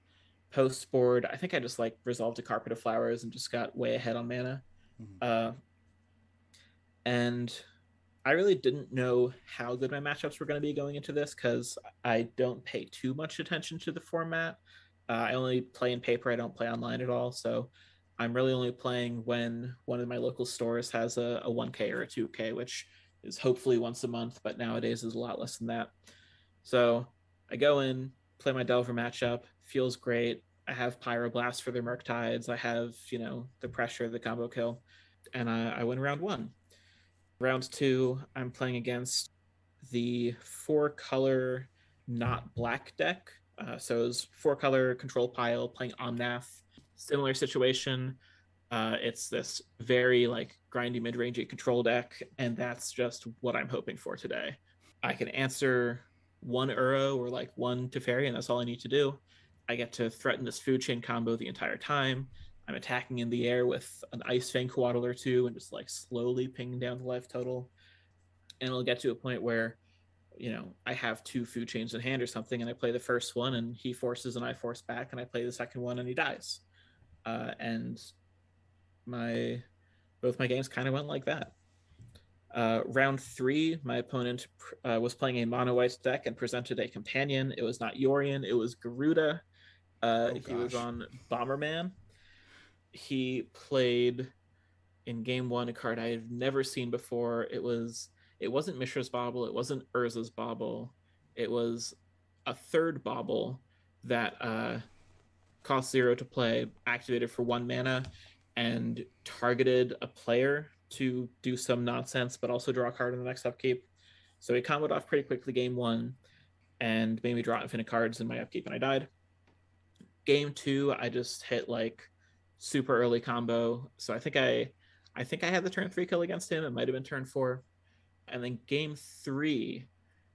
post board, I think I just like resolved a carpet of flowers and just got way ahead on mana. Mhm. Uh, and I really didn't know how good my matchups were going to be going into this because I don't pay too much attention to the format. Uh, I only play in paper. I don't play online at all. So I'm really only playing when one of my local stores has a, a 1K or a 2K, which is hopefully once a month, but nowadays is a lot less than that. So I go in, play my Delver matchup, feels great. I have Pyroblast for the Murktides. I have, you know, the pressure, the combo kill, and I, I win round one. Round two, I'm playing against the four color, not black deck. Uh, so it's four color control pile playing Omnath. Similar situation. Uh, it's this very like grindy mid rangey control deck, and that's just what I'm hoping for today. I can answer one Uro or like one Teferi, and that's all I need to do. I get to threaten this food chain combo the entire time. I'm attacking in the air with an Ice Fang Coatl or two and just like slowly pinging down the life total. And it'll get to a point where, you know, I have two food chains in hand or something, and I play the first one and he forces and I force back, and I play the second one and he dies. Uh, and my both my games kind of went like that. Uh, round three, my opponent uh, was playing a mono white deck and presented a companion. It was not Yorion, it was Gyruda. Uh, Oh, he was on Bomberman. He played in game one a card I have never seen before. It was it wasn't Mishra's Bauble, it wasn't Urza's Bauble, it was a third Bauble that uh, cost zero to play, activated for one mana, and targeted a player to do some nonsense, but also draw a card in the next upkeep. So he comboed off pretty quickly game one and made me draw infinite cards in my upkeep, and I died. Game two, I just hit like super early combo. So I think I I think I had the turn three kill against him. It might have been turn four. And then game three,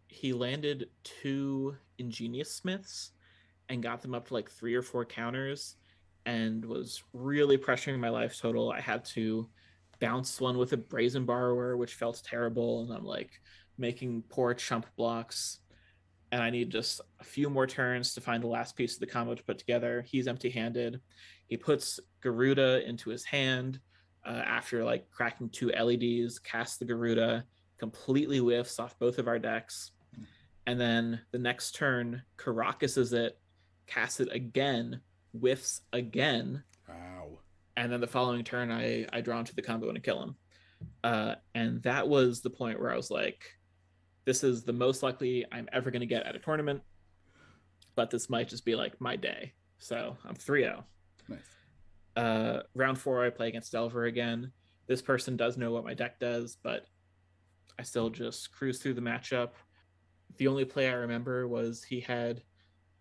he landed two ingenious smiths and got them up to like three or four counters and was really pressuring my life total. I had to bounce one with a brazen borrower, which felt terrible, and I'm like making poor chump blocks. And I need just a few more turns to find the last piece of the combo to put together. He's empty handed. He puts Gyruda into his hand uh, after like cracking two LEDs, casts the Gyruda, completely whiffs off both of our decks. And then the next turn, Caracas is it, casts it again, whiffs again, Wow. and then the following turn I I draw into the combo and kill him. Uh, and that was the point where I was like, this is the most likely I'm ever going to get at a tournament, but this might just be like my day. So I'm 3-0. Nice. Uh, round four, I play against Delver again. This person does know what my deck does, but I still just cruise through the matchup. The only play I remember was he had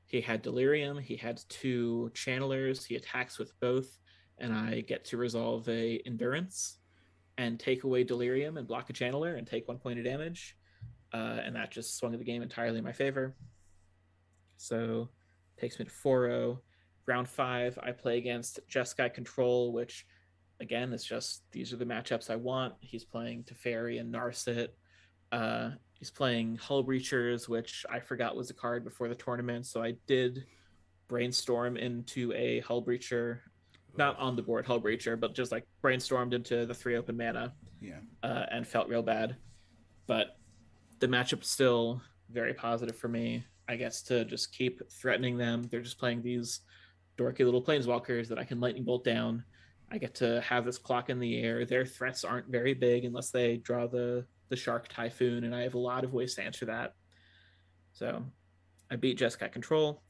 he had delirium he had two channelers he attacks with both and i get to resolve a endurance and take away delirium and block a channeler and take one point of damage uh, and that just swung the game entirely in my favor so takes me to 4-0 round five i play against jeskai control which again it's just these are the matchups i want he's playing Teferi and narset uh, he's playing Hull Breachers, which I forgot was a card before the tournament. So I did brainstorm into a Hull Breacher, not on the board Hull Breacher, but just like brainstormed into the three open mana. Yeah. Uh, and felt real bad. But the matchup's still very positive for me. I guess to just keep threatening them. They're just playing these dorky little planeswalkers that I can lightning bolt down. I get to have this clock in the air. Their threats aren't very big unless they draw the the Shark Typhoon, and I have a lot of ways to answer that. So I beat Jeskai Control.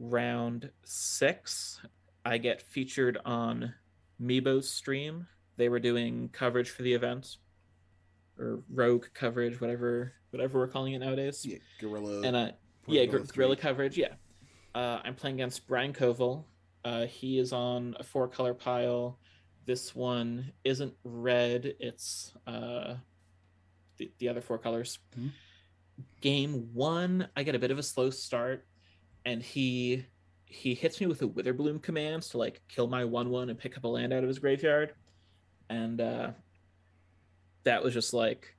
Round six, I get featured on Meebo's stream. They were doing coverage for the event, or rogue coverage, whatever whatever we're calling it nowadays. Yeah, Gorilla. And I, yeah, gr- Gorilla coverage. Yeah, uh, I'm playing against Brian Koval. Uh, he is on a four color pile. This one isn't red. It's uh, the, the other four colors. Mhm. Game one, I get a bit of a slow start, and he he hits me with a Witherbloom command to like kill my one one and pick up a land out of his graveyard, and uh, that was just like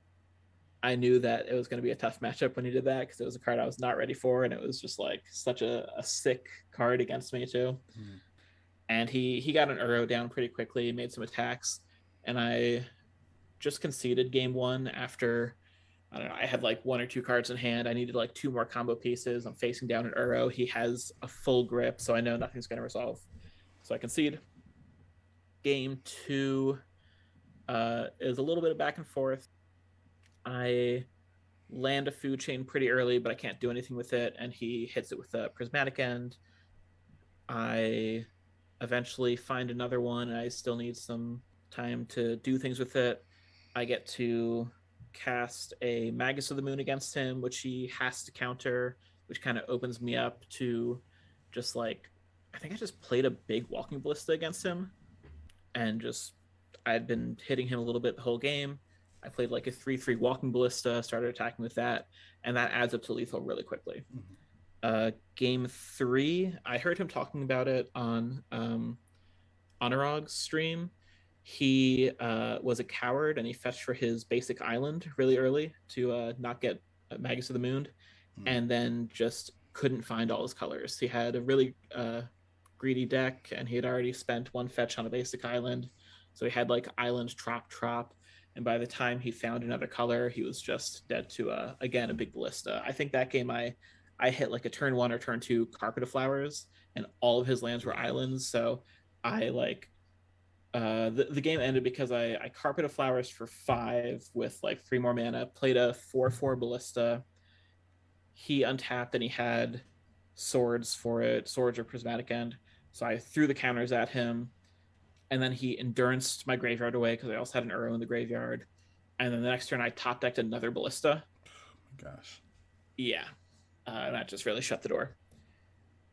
I knew that it was going to be a tough matchup when he did that because it was a card I was not ready for, and it was just like such a, a sick card against me too. Mhm. And he he got an Uro down pretty quickly, made some attacks, and I just conceded game one after I don't know. I had like one or two cards in hand. I needed like two more combo pieces. I'm facing down an Uro. He has a full grip, so I know nothing's going to resolve. So I concede. Game two uh, is a little bit of back and forth. I land a food chain pretty early, but I can't do anything with it, and he hits it with a prismatic end. I eventually find another one. And I still need some time to do things with it. I get to cast a Magus of the Moon against him, which he has to counter, which kind of opens me up to just like I think I just played a big walking ballista against him and just I'd been hitting him a little bit the whole game. I played like a 3 3 walking ballista, started attacking with that, and that adds up to lethal really quickly. Mhm. Uh, game three, I heard him talking about it on um, Anurag's stream. He uh, was a coward and he fetched for his basic island really early to uh, not get Magus of the Moon, Hmm. and then just couldn't find all his colors. He had a really uh, greedy deck and he had already spent one fetch on a basic island. So he had like island trop trop. And by the time he found another color, he was just dead to uh, again a big ballista. I think that game I I hit like a turn one or turn two carpet of flowers, and all of his lands were islands. So I like uh, the the game ended because I I carpet of flowers for five with like three more mana. Played a four four ballista. He untapped and he had swords for it, swords or prismatic end. So I threw the counters at him, and then he enduranced my graveyard away because I also had an Uro in the graveyard. And then the next turn I top decked another ballista. Gosh. Yeah, uh, and that just really shut the door.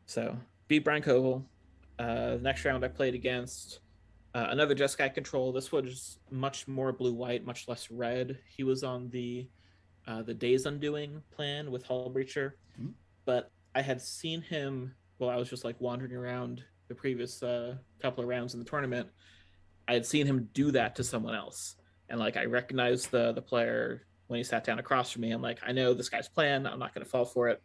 So beat Brian Koval. Uh, next round I played against uh, another Jeskai control. This was much more blue white, much less red. He was on the uh, the Days Undoing plan with Hull Breacher, Mhm. but I had seen him while I was just like wandering around the previous uh, couple of rounds in the tournament. I had seen him do that to someone else, and like I recognized the the player when he sat down across from me. I'm like, I know this guy's plan. I'm not going to fall for it.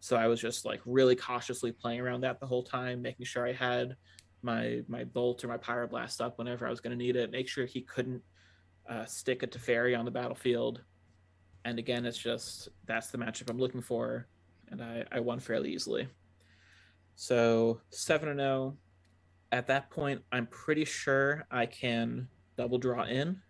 So I was just like really cautiously playing around that the whole time, making sure I had my my bolt or my pyroblast up whenever I was going to need it. Make sure he couldn't uh, stick a Teferi on the battlefield. And again, it's just that's the matchup I'm looking for, and I, I won fairly easily. So seven and zero. At that point, I'm pretty sure I can double draw in.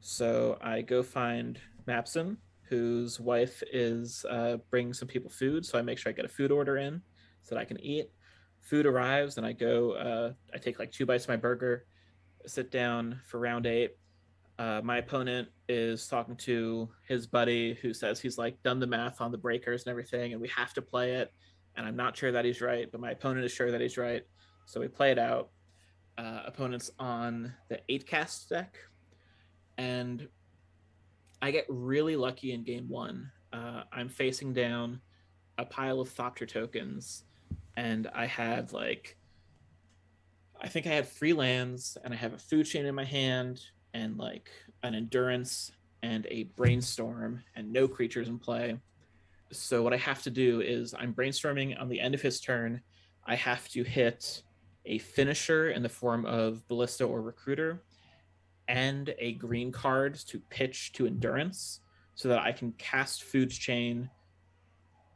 So I go find Mapson, whose wife is uh, bringing some people food. So I make sure I get a food order in so that I can eat. Food arrives, and I go. Uh, I take like two bites of my burger, sit down for round eight. Uh, my opponent is talking to his buddy who says he's like done the math on the breakers and everything, and we have to play it. And I'm not sure that he's right, but my opponent is sure that he's right. So we play it out. Uh, opponents on the eight cast deck, and I get really lucky in game one. Uh, I'm facing down a pile of Thopter tokens, and I have like, I think I had three lands, and I have a food chain in my hand, and like an endurance and a brainstorm, and no creatures in play. So what I have to do is I'm brainstorming on the end of his turn. I have to hit a finisher in the form of ballista or recruiter and a green card to pitch to endurance so that I can cast Food's Chain,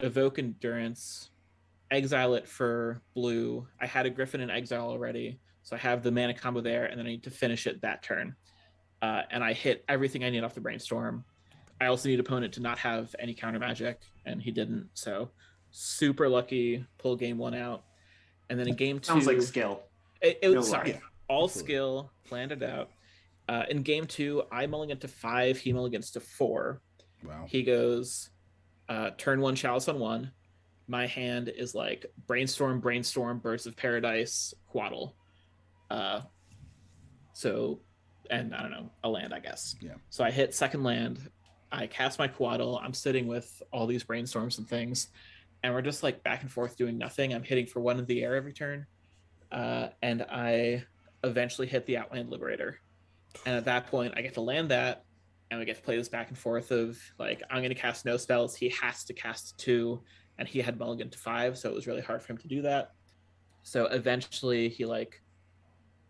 evoke endurance, exile it for blue. I had a Griffin in exile already, so I have the mana combo there, and then I need to finish it that turn. Uh, and I hit everything I need off the brainstorm. I also need opponent to not have any counter magic, and he didn't. So super lucky, pull game one out. And then in game two, Sounds like skill. it, it, No sorry, lie. all Absolutely. skill, planned it out. Uh, in game two, I mulligan to five, he mulligans to four. Wow. He goes, uh, turn one, chalice on one. My hand is like brainstorm, brainstorm, birds of paradise, Coatl. Uh, so, and I don't know, a land, I guess. Yeah. So I hit second land. I cast my Coatl. I'm sitting with all these brainstorms and things, and we're just like back and forth doing nothing. I'm hitting for one of the air every turn, uh, and I eventually hit the Outland Liberator. And at that point, I get to land that, and we get to play this back and forth of like I'm going to cast no spells. He has to cast two, and he had mulligan to five, so it was really hard for him to do that. So eventually, he like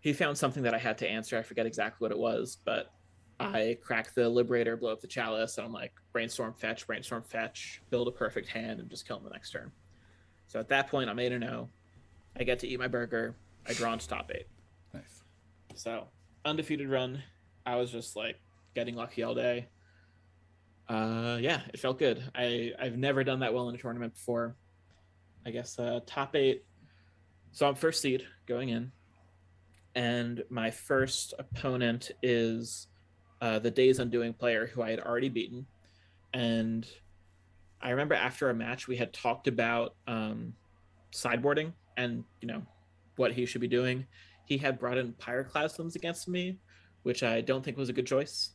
he found something that I had to answer. I forget exactly what it was, but I crack the Liberator, blow up the Chalice, and I'm like brainstorm fetch, brainstorm fetch, build a perfect hand, and just kill him the next turn. So at that point, I'm eight and zero. I get to eat my burger. I draw into top eight. Nice. So undefeated run. I was just like getting lucky all day. Uh, yeah, it felt good. I I've never done that well in a tournament before. I guess uh, top eight. So I'm first seed going in, and my first opponent is uh, the Days Undoing player who I had already beaten, and I remember after a match we had talked about um, sideboarding and you know what he should be doing he had brought in pyroclasms against me, which I don't think was a good choice.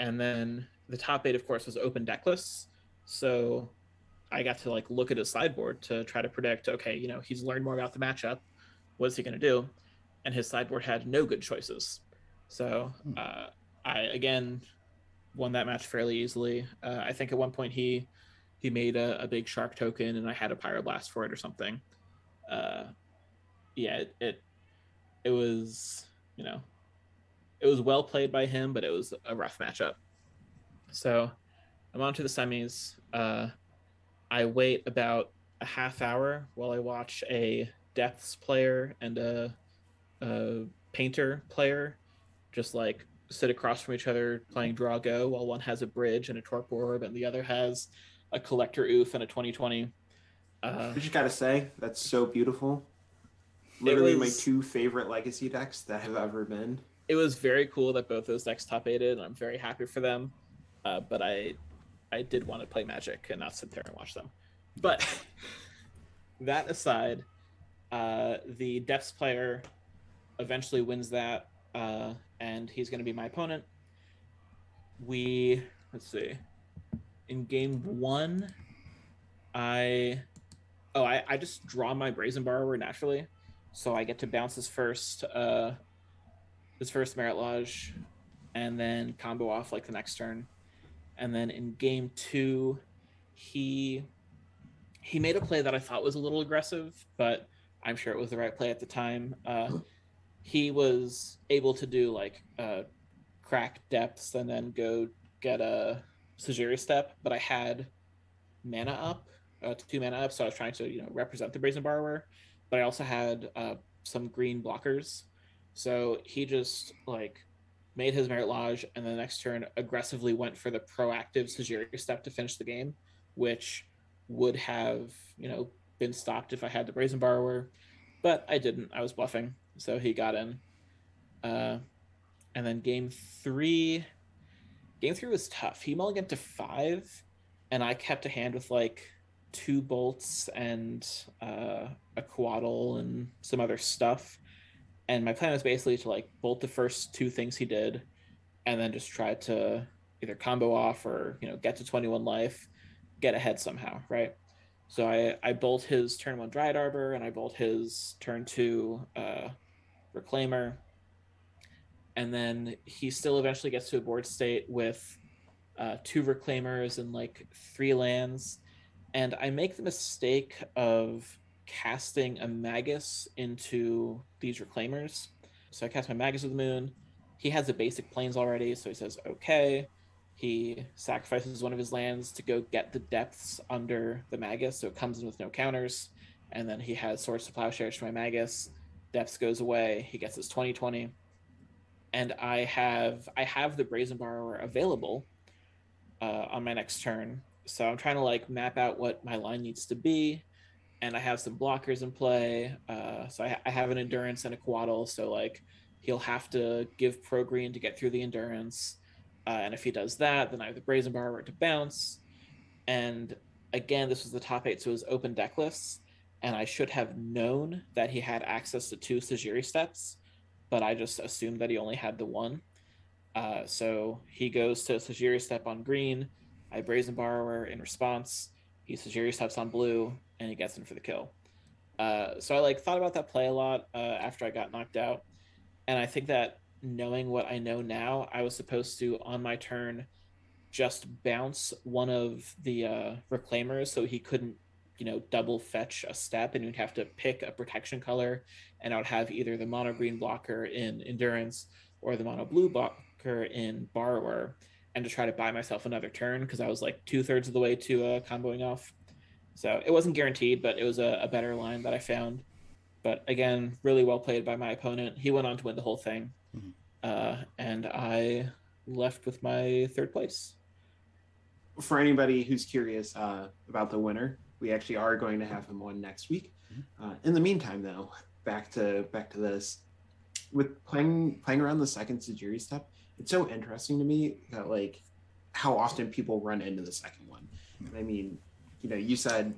And then the top eight, of course, was open deckless. So I got to like look at his sideboard to try to predict, okay, you know, he's learned more about the matchup. What's he gonna do? And his sideboard had no good choices. So uh, I again won that match fairly easily. Uh, I think at one point he he made a, a big shark token and I had a pyroblast for it or something. Uh, yeah, it, it it was you know it was well played by him but it was a rough matchup so i'm on to the semis uh, i wait about a half hour while i watch a depths player and a, a painter player just like sit across from each other playing draw go while one has a bridge and a torpor orb and the other has a collector ouphe and a 2020 uh, I just gotta say, that's so beautiful. Literally my two favorite legacy decks that have ever been. it was very cool that both those decks top aided, and I'm very happy for them. Uh, but I, I did want to play Magic and not sit there and watch them. But that aside, uh, the Depths player eventually wins that, uh, and he's going to be my opponent. We let's see. In game one, I oh I, I just draw my brazen borrower naturally, so I get to bounce his first uh his first Marit Lage, and then combo off like the next turn, and then in game two, he he made a play that I thought was a little aggressive, but I'm sure it was the right play at the time. Uh, he was able to do like uh, crack depths and then go get a Sejiri Steppe, but I had mana up, uh, two mana up, so I was trying to you know represent the Brazen Borrower, but I also had uh, some green blockers, so he just like made his Marit Lage and the next turn aggressively went for the proactive Sejiri Steppe to finish the game, which would have you know been stopped if I had the Brazen Borrower, but I didn't. I was bluffing, so he got in. Uh, and then game three, game three was tough. He mulliganed to five, and I kept a hand with like two bolts and uh, a Coatl and some other stuff. And my plan was basically to like bolt the first two things he did, and then just try to either combo off or you know get to 21 life, get ahead somehow, right? So I I bolt his turn one Dryad Arbor and I bolt his turn two uh, Reclaimer, and then he still eventually gets to a board state with uh, two Reclaimers and like three lands, and I make the mistake of casting a Magus into these Reclaimers. So I cast my Magus of the Moon. He has the basic plains already, so he says okay. He sacrifices one of his lands to go get the depths under the Magus, so it comes in with no counters. And then he has Swords to Plowshares to my Magus. Depths goes away. He gets his 2020. And I have I have the Brazen Borrower available uh, on my next turn. So I'm trying to like map out what my line needs to be. And I have some blockers in play. Uh, so I, I have an endurance and a Coatl. So like he'll have to give pro green to get through the endurance. Uh, and if he does that, then I have the brazen borrower to bounce. And again, this was the top eight, so it was open deck lists. And I should have known that he had access to two Sejiri Steppes, but I just assumed that he only had the one. Uh, so he goes to Sejiri Steppe on green. I brazen borrower in response. He Sejiri steps on blue, and he gets in for the kill. Uh, so I like thought about that play a lot uh, after I got knocked out, and I think that knowing what I know now, I was supposed to on my turn just bounce one of the uh, reclaimers so he couldn't, you know, double fetch a step, and you'd have to pick a protection color, and I would have either the mono green blocker in endurance or the mono blue blocker in borrower, and to try to buy myself another turn because I was like two thirds of the way to uh, comboing off. So it wasn't guaranteed, but it was a, a better line that I found. But again, really well played by my opponent. He went on to win the whole thing. Mhm. Uh, and I left with my third place. For anybody who's curious uh, about the winner, we actually are going to have him on next week. Uh, in the meantime, though, back to back to this. With playing playing around the second Sejiri Steppe, it's so interesting to me that like how often people run into the second one. And I mean, you know, you said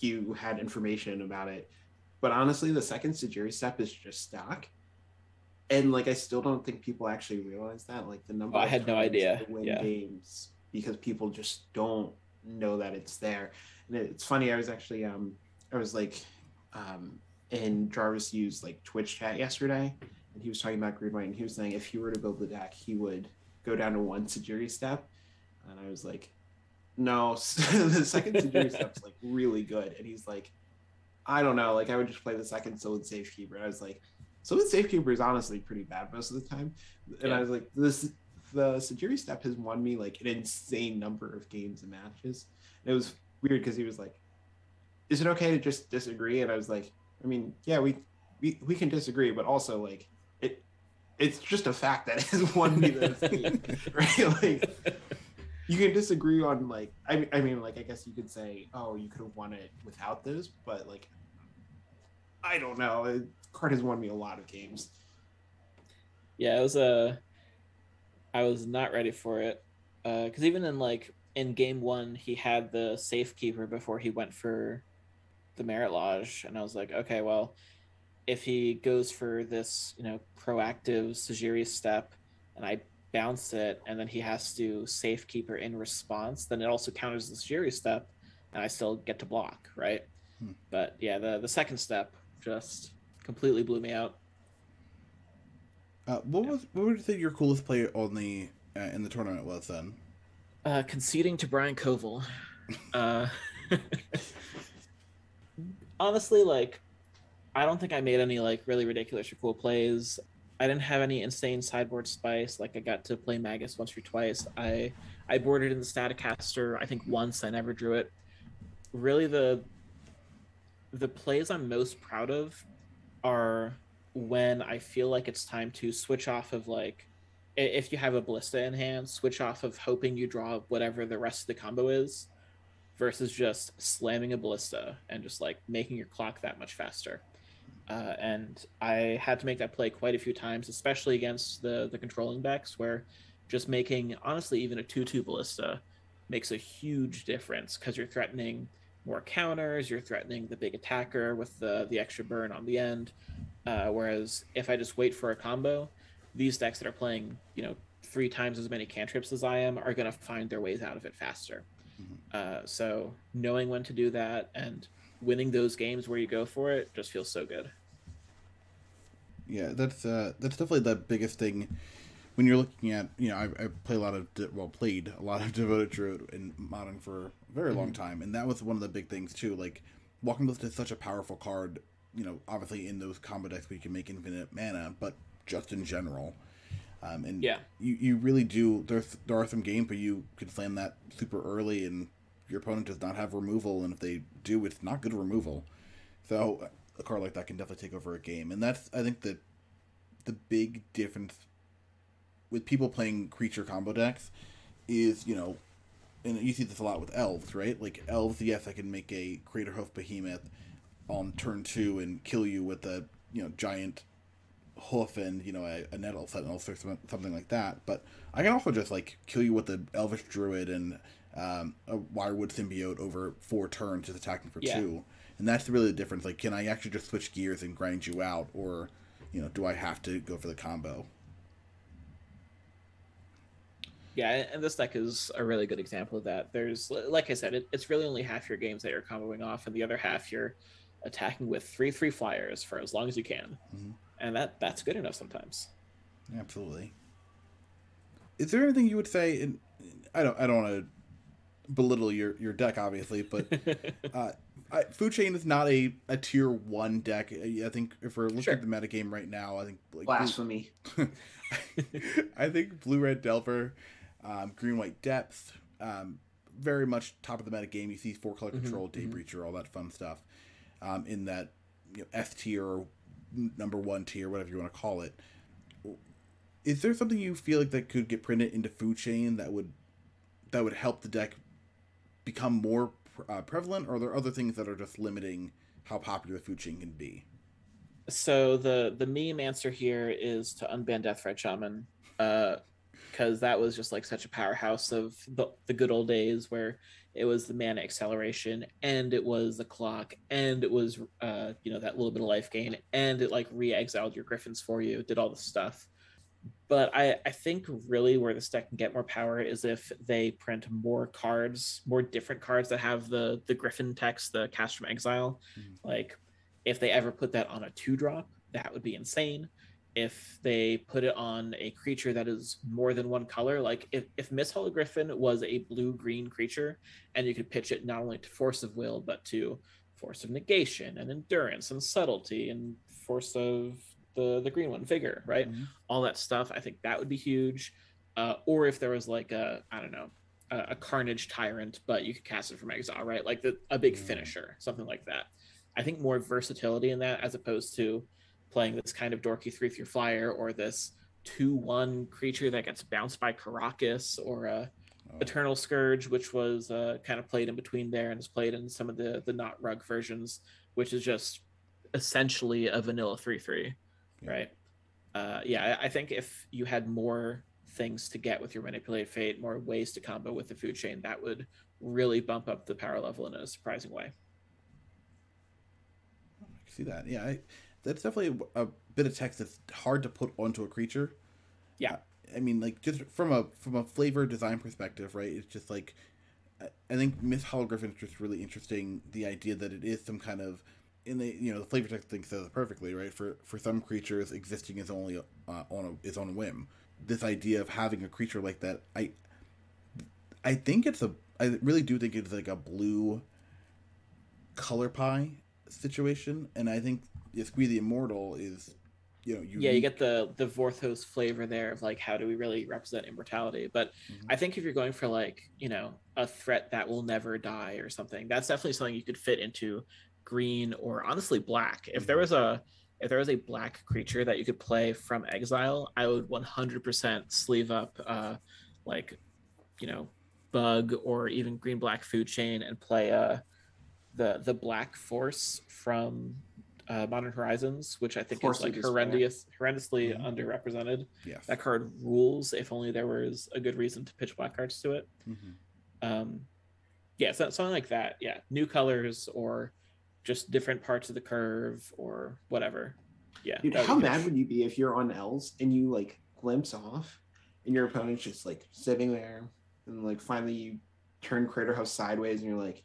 you had information about it, but honestly, the second Sejiri Steppe is just stock. And like, I still don't think people actually realize that. Like the number. Oh, I had no idea. Win Yeah. games because people just don't know that it's there. And it's funny. I was actually um, I was like, um, in Jarvis used like Twitch chat yesterday, and he was talking about Green White, and he was saying if he were to build the deck, he would go down to one Sejiri Steppe, and I was like, no, the second Sejiri Steppe's like really good, and he's like, I don't know, like I would just play the second Sylvan Safekeeper. And I was like, Sylvan Safekeeper is honestly pretty bad most of the time, and Yeah. I was like, this the Sejiri Steppe has won me like an insane number of games and matches. And it was weird because he was like, "Is it okay to just disagree?" And I was like, "I mean, yeah, we we, we can disagree, but also like it it's just a fact that it has won me those games, right? Like you can disagree on like I mean, I mean like I guess you could say, oh, you could have won it without this, but like I don't know. Card has won me a lot of games. Yeah, it was a. I was not ready for it, uh, because even in like in game one, he had the safekeeper before he went for the Marit Lage, and I was like, okay, well, if he goes for this, you know, proactive Sejiri Steppe, and I bounce it, and then he has to safekeeper in response, then it also counters the Sejiri Steppe, and I still get to block, right? Hmm. But yeah, the the second step just completely blew me out. Uh, what was what would you think your coolest play on the uh, in the tournament was then? Uh, conceding to Brian Koval. Uh, honestly, like, I don't think I made any like really ridiculous or cool plays. I didn't have any insane sideboard spice. Like, I got to play Magus once or twice. I I boarded in the Staticaster. I think once. I never drew it. Really, the the plays I'm most proud of are when I feel like it's time to switch off of like if you have a ballista in hand, switch off of hoping you draw whatever the rest of the combo is, versus just slamming a ballista and just like making your clock that much faster. Uh, and I had to make that play quite a few times, especially against the the controlling decks, where just making honestly even a two two ballista makes a huge difference because you're threatening more counters. You're threatening the big attacker with the the extra burn on the end. Uh, whereas if I just wait for a combo, these decks that are playing, you know, three times as many cantrips as I am are going to find their ways out of it faster. Mhm. Uh, so knowing when to do that and winning those games where you go for it just feels so good. Yeah, that's uh, that's definitely the biggest thing when you're looking at you know I, I play a lot of de- well played a lot of devoted druid in modern for a very long Mhm. time, and that was one of the big things too. Like walking with is such a powerful card. You know, obviously in those combo decks we can make infinite mana, but just in general. Um, and Yeah. you, you really do. There's there are some games where you can slam that super early, and your opponent does not have removal, and if they do, it's not good removal. So a card like that can definitely take over a game, and that's I think the the big difference with people playing creature combo decks is you know, and you see this a lot with elves, right? Like elves, yes, I can make a Crater Hoof Behemoth on turn two and kill you with a you know giant hoof and you know a, a nettle sentinel or something something like that. But I can also just like kill you with the elvish druid and um, a wirewood symbiote over four turns, just attacking for Yeah. two. And that's really the difference. Like, can I actually just switch gears and grind you out, or you know, do I have to go for the combo? Yeah, and this deck is a really good example of that. There's, like I said, it, it's really only half your games that you're comboing off, and the other half you're attacking with three three flyers for as long as you can, Mhm. And that that's good enough sometimes. Absolutely. Is there anything you would say? In, I don't. I don't want to belittle your your deck, obviously, but uh, I, Food Chain is not a, a tier one deck. I think if we're looking Sure. at the metagame right now, I think like Blasphemy. I think blue red delver, um, green white depth, um, very much top of the meta game. You see four color Mhm, control, day mhm. breacher, all that fun stuff. Um, in that you know, S tier or number one tier, whatever you want to call it. Is there something you feel like that could get printed into food chain that would that would help the deck become more uh, prevalent, or are there other things that are just limiting how popular food chain can be? so the the meme answer here is to unban Deathrite Shaman, because that was just like such a powerhouse of the the good old days where it was the mana acceleration and it was the clock and it was uh you know that little bit of life gain and it like re-exiled your griffins for you, did all the stuff. But I I think really where this deck can get more power is if they print more cards, more different cards that have the the griffin text, the cast from exile, Mhm. like if they ever put that on a two drop, that would be insane. If they put it on a creature that is more than one color, like if, if Miss Griffin was a blue green creature and you could pitch it not only to Force of Will, but to Force of Negation and Endurance and Subtlety and Force of the, the green one, Vigor, right? Mhm. All that stuff, I think that would be huge. Uh, or if there was like a, I don't know, a, a Carnage Tyrant, but you could cast it from exile, right? Like the, a big Mm. finisher, something like that. I think more versatility in that as opposed to playing this kind of dorky three through flyer or this two one creature that gets bounced by Karakas or a Oh. Eternal Scourge, which was uh, kind of played in between there and is played in some of the the not rug versions, which is just essentially a vanilla three three, Yeah. right? Uh, yeah, I think if you had more things to get with your manipulate fate, more ways to combo with the food chain, that would really bump up the power level in a surprising way. I can see that. Yeah, I, that's definitely a, bit of text that's hard to put onto a creature. Yeah. I mean, like just from a from a flavor design perspective, right? It's just like I- think Misthollow Griffin is just really interesting. The idea that it is some kind of in the you know the flavor text thing says it perfectly, right? For for some creatures, existing is only uh, on a is on a whim. This idea of having a creature like that, I I think it's a I really do think it's like a blue color pie situation, and I think Squee the Immortal is, you know, yeah you get the the vorthos flavor there of like how do we really represent immortality but Mhm. i think if you're going for like you know a threat that will never die or something that's definitely something you could fit into green or honestly black if there Mhm. was a if there was a black creature that you could play from exile i would 100% sleeve up uh like you know bug or even green black food chain and play uh the the black force from uh, Modern Horizons, which I think is like Despair. horrendous, horrendously Mhm. underrepresented. yes. That card rules. If only there was a good reason to pitch black cards to it. Mhm. Um, Yeah, so, something like that. Yeah, new colors or just different parts of the curve or whatever. Yeah. Dude, how mad would you be if you're on Elves and you like glimpse off and your opponent's just like sitting there and like finally you turn Craterhoof sideways and you're like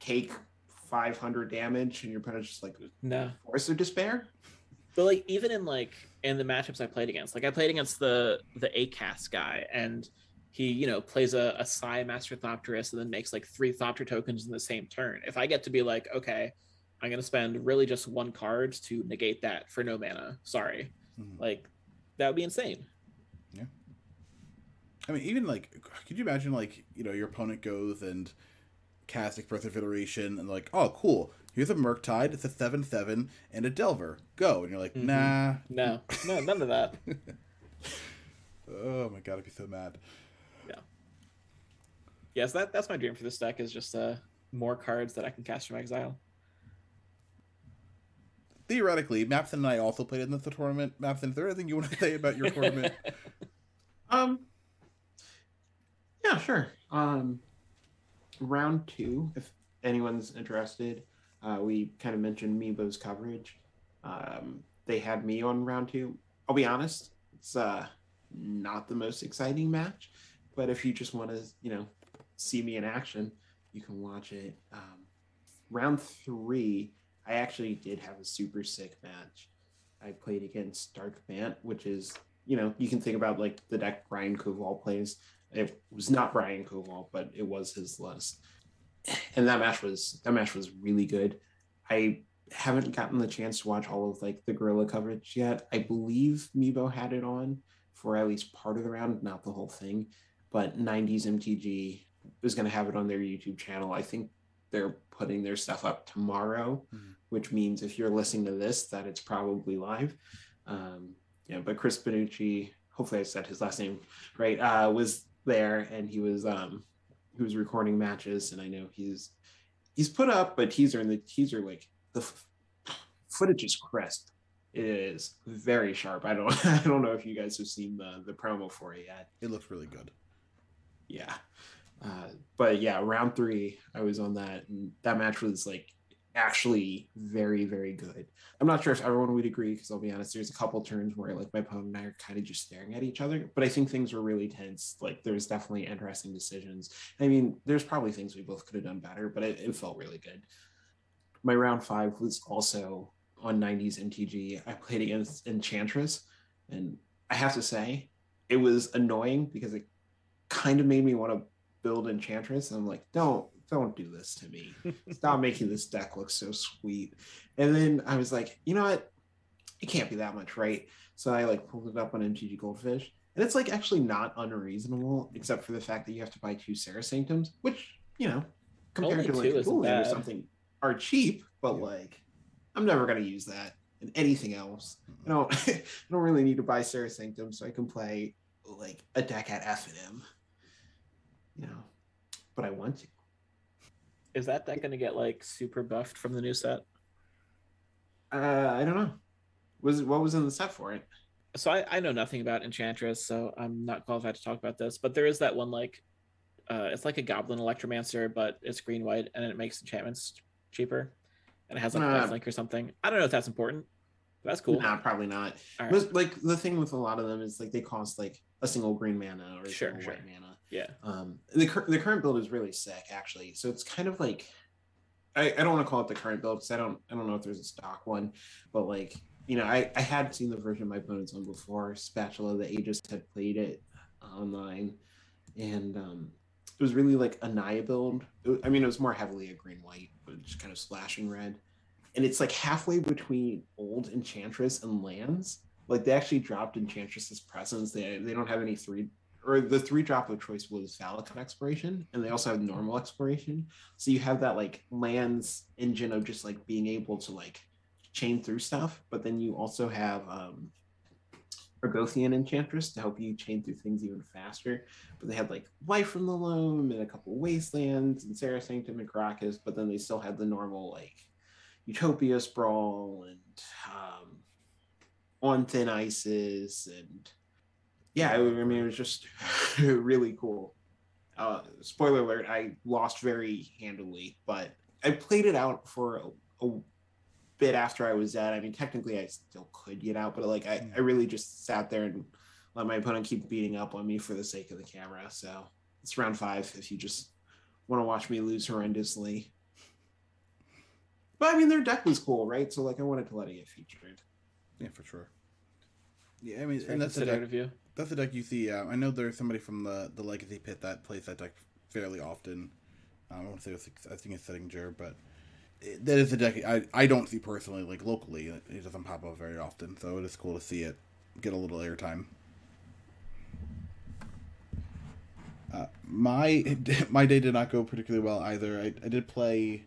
take 500 damage and your opponent's just like no force of despair? But like even in like in the matchups I played against, like I played against the the ACAS guy and he you know plays a, a Sai Master Thopterist and then makes like three Thopter tokens in the same turn. If I get to be like, okay, I'm gonna spend really just one card to negate that for no mana. Sorry, mm-hmm. like that would be insane. Yeah. I mean, even like, could you imagine like you know your opponent goes and casts Birth of Iteration and like, oh cool, here's a Murktide, it's a seven seven and a Delver, go, and you're like, mm-hmm. nah, no, no, none of that. oh my god, I'd be so mad Yeah. yes, that that's my dream for this deck is just uh more cards that I can cast from exile. Theoretically, Mapson and I also played in the tournament. Mapson, is there anything you want to say about your tournament? Um, yeah, sure. Um, round two, if anyone's interested, uh, we kind of mentioned Meebo's coverage. Um, they had me on round two. I'll be honest, it's uh not the most exciting match, but if you just want to, you know, see me in action, you can watch it. Um, round three, I actually did have a super sick match. I played against Dark Bant, which is, you know, you can think about like the deck Brian Koval plays. It was not Brian Koval, but it was his list. And that match was that match was really good. I haven't gotten the chance to watch all of like the gorilla coverage yet. I believe Meebo had it on for at least part of the round, not the whole thing. But 90s MTG is going to have it on their YouTube channel. I think they're putting their stuff up tomorrow, mm-hmm. which means if you're listening to this, that it's probably live. Um, yeah, but Chris Benucci, hopefully I said his last name right, uh, was there and he was um, he was recording matches, and I know he's he's put up a teaser, and the teaser like the f- footage is crisp. It is very sharp. I don't I don't know if you guys have seen the the promo for it yet. It looks really good. Yeah. Uh, but yeah, round three, I was on that, and that match was like actually very, very good. I'm not sure if everyone would agree because I'll be honest, there's a couple turns where like my opponent and I are kind of just staring at each other, but I think things were really tense. Like there's definitely interesting decisions. I mean, there's probably things we both could have done better, but it, it felt really good. My round five was also on 90s MTG. I played against Enchantress, and I have to say, it was annoying because it kind of made me want to build Enchantress. And I'm like, don't don't do this to me. Stop making this deck look so sweet. And then I was like, you know what? It can't be that much, right? So I like pulled it up on MTG Goldfish. And it's like actually not unreasonable, except for the fact that you have to buy two Serra Sanctums, which, you know, compared Only to like or something, are cheap, but yeah. like I'm never gonna use that in anything else. I don't I don't really need to buy Serra Sanctum so I can play like a deck at F and M you know, but I want to. Is that that going to get like super buffed from the new set? Uh, I don't know. Was what was in the set for it? So I, I know nothing about Enchantress, so I'm not qualified to talk about this. But there is that one like, uh, it's like a Goblin Electromancer, but it's green white and it makes enchantments cheaper, and it has like uh, link or something. I don't know if that's important. That's cool. Nah, probably not. Right. Like the thing with a lot of them is like they cost like a single green mana or a sure, single sure. white mana. Yeah. Um, the the current build is really sick, actually. So it's kind of like, I, I don't want to call it the current build because I don't I don't know if there's a stock one, but like you know I I had seen the version my opponent's on before. Spatula the Aegis had played it online, and um, it was really like a Naya build. I mean, it was more heavily a green white, but just kind of splashing red, and it's like halfway between old Enchantress and lands. Like they actually dropped Enchantress's presence. They they don't have any three or the three drop of choice was Valakut exploration, and they also have normal exploration. So you have that like lands engine of just like being able to like chain through stuff, but then you also have um Argothian Enchantress to help you chain through things even faster. But they had like Life from the Loam and a couple Wastelands and Serra Sanctum and Karakas, but then they still had the normal like Utopia Sprawl and um, On Thin Ices and yeah, I mean, it was just really cool. Uh, spoiler alert: I lost very handily, but I played it out for a, a bit after I was dead. I mean, technically, I still could get out, but like I, I really just sat there and let my opponent keep beating up on me for the sake of the camera. So it's round five if you just want to watch me lose horrendously. But I mean, their deck was cool, right? So like, I wanted to let it get featured. Yeah, for sure. Yeah, I mean, It's and that's the considerate deck. of you. That's the deck you see. Uh, I know there's somebody from the the Legacy pit that plays that deck fairly often. Um, I want to say it was, I think it's Settinger, but it, that is a deck I, I don't see personally like locally. It, doesn't pop up very often, so it is cool to see it get a little airtime. Uh, my my day did not go particularly well either. I, I did play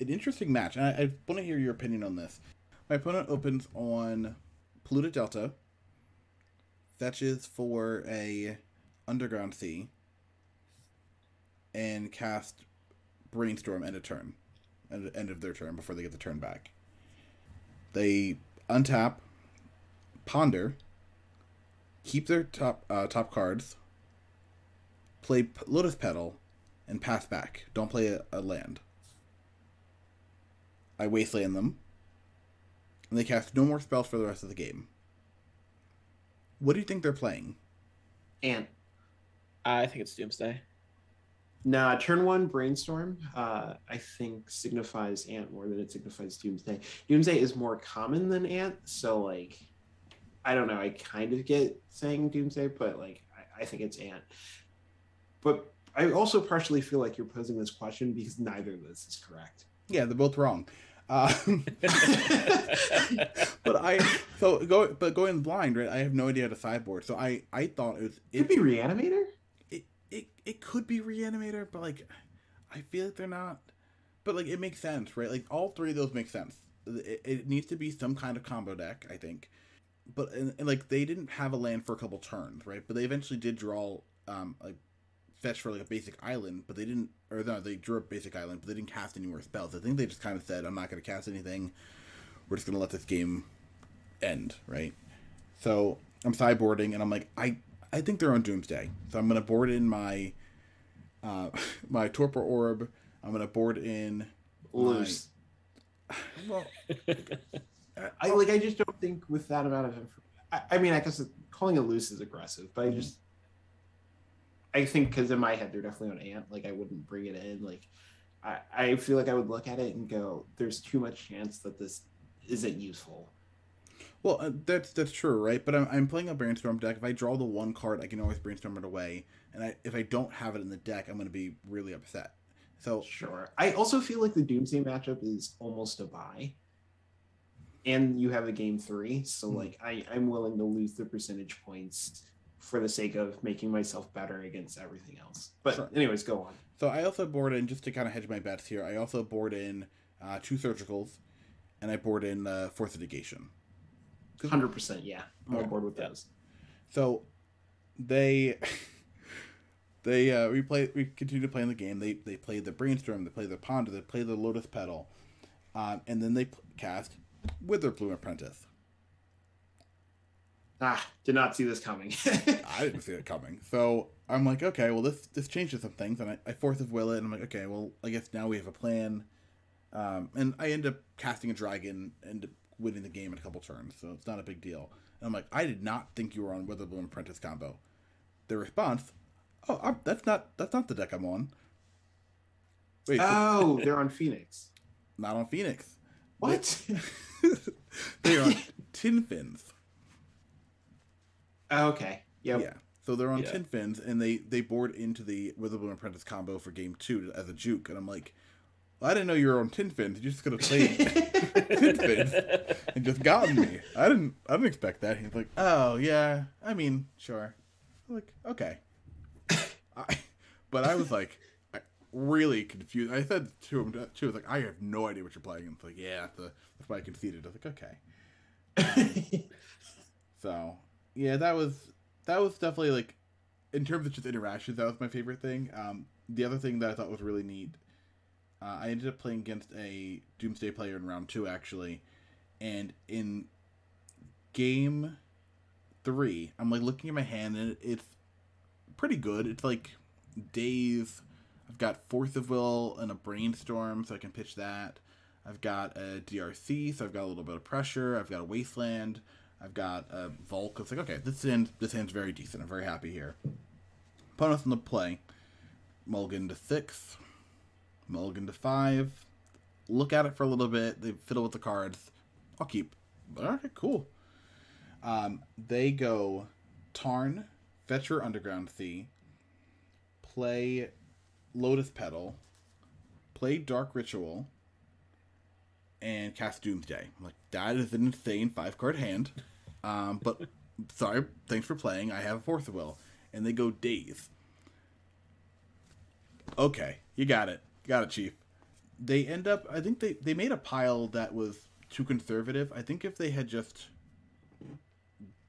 an interesting match, and I, I want to hear your opinion on this. My opponent opens on Polluted Delta, fetches for a Underground Sea, and cast Brainstorm end of turn, end end of their turn before they get the turn back. They untap, ponder, keep their top uh, top cards, play P- Lotus Petal, and pass back. Don't play a, a land. I wasteland them, and they cast no more spells for the rest of the game. What do you think they're playing? And I think it's Doomsday. Nah, turn one brainstorm. Uh, I think signifies ant more than it signifies doomsday. Doomsday is more common than ant, so like, I don't know. I kind of get saying doomsday, but like, I, I think it's ant. But I also partially feel like you're posing this question because neither of this is correct. Yeah, they're both wrong. Um, but I so go but going blind, right? I have no idea how to sideboard. So I I thought it was It could be reanimator. it, it it could be reanimator, but like I feel like they're not. But like it makes sense, right? Like all three of those make sense. It, it needs to be some kind of combo deck, I think. But and, and like they didn't have a land for a couple turns, right? But they eventually did draw um like fetch for like a basic island, but they didn't or no, they drew a basic island, but they didn't cast any more spells. I think they just kind of said, I'm not gonna cast anything. We're just gonna let this game end, right? So I'm sideboarding and I'm like, I I think they're on Doomsday. So I'm gonna board in my uh my Torpor Orb. I'm gonna board in my- well I like. I just don't think with that amount of. Inf- I, I mean, I guess calling it loose is aggressive, but I just. I think because in my head they're definitely on ant. Like I wouldn't bring it in. Like, I I feel like I would look at it and go, "There's too much chance that this isn't useful." Well, uh, that's that's true, right? But I'm, I'm playing a brainstorm deck. If I draw the one card, I can always brainstorm it away. And I, if I don't have it in the deck, I'm going to be really upset. So Sure. I also feel like the Doomsday matchup is almost a buy. And you have a game three, so Hmm. like I, I'm willing to lose the percentage points for the sake of making myself better against everything else. But Sure. anyways, go on. so I also board in just to kind of hedge my bets here. I also board in uh, two surgicals, and I board in uh, Force of Negation. Hundred percent, yeah. I'm on board with those. So they they uh, we play we continue to play in the game. They they play the brainstorm, they play the ponder, they play the lotus petal, um, and then they cast Witherbloom Apprentice. Ah, did not see this coming. I didn't see it coming. So I'm like, okay, well this this changes some things, and I, I force of will it, and I'm like, okay, well I guess now we have a plan. Um, and I end up casting a dragon and winning the game in a couple turns, so it's not a big deal. And I'm like, I did not think you were on Witherbloom Apprentice combo. The response, oh, I'm, that's not that's not the deck I'm on. Wait, so- oh, they're on Phoenix. not on Phoenix. What? They're on Tin Fins. Oh, okay. Yep. Yeah. So they're on Yeah. tin fins, and they they board into the Witherbloom Apprentice combo for game two as a juke, and I'm like, well, I didn't know you were on tin fins. You just could have played tin fins and just gotten me. I didn't I didn't expect that. He's like, oh yeah, I mean, sure. I'm like, okay. I, but I was like, really confused. I said to him too, I was like, I have no idea what you're playing. And it's like, yeah, that's, the, that's why I conceded. I was like, okay. So yeah, that was that was definitely like in terms of just interactions, that was my favorite thing. Um, the other thing that I thought was really neat, uh, I ended up playing against a Doomsday player in round two actually, and in game three, I'm like looking at my hand and it's pretty good. It's like days. I've got Force of Will and a Brainstorm, so I can pitch that. I've got a DRC, so I've got a little bit of pressure. I've got a Wasteland. I've got a Volk. It's like okay, this hand this hand's very decent. I'm very happy here. Opponents in the play. Mulligan to six. Mulligan to five. Look at it for a little bit. They fiddle with the cards. I'll keep. All right, cool. Um, they go Tarn, Fetcher Underground Sea, play Lotus Petal, play Dark Ritual, and cast Doomsday. I'm like, that is an insane five card hand. Um, but sorry, thanks for playing. I have a fourth Will. And they go Daze. Okay, you got it. got it, Chief. They end up, I think they, they made a pile that was too conservative. I think if they had just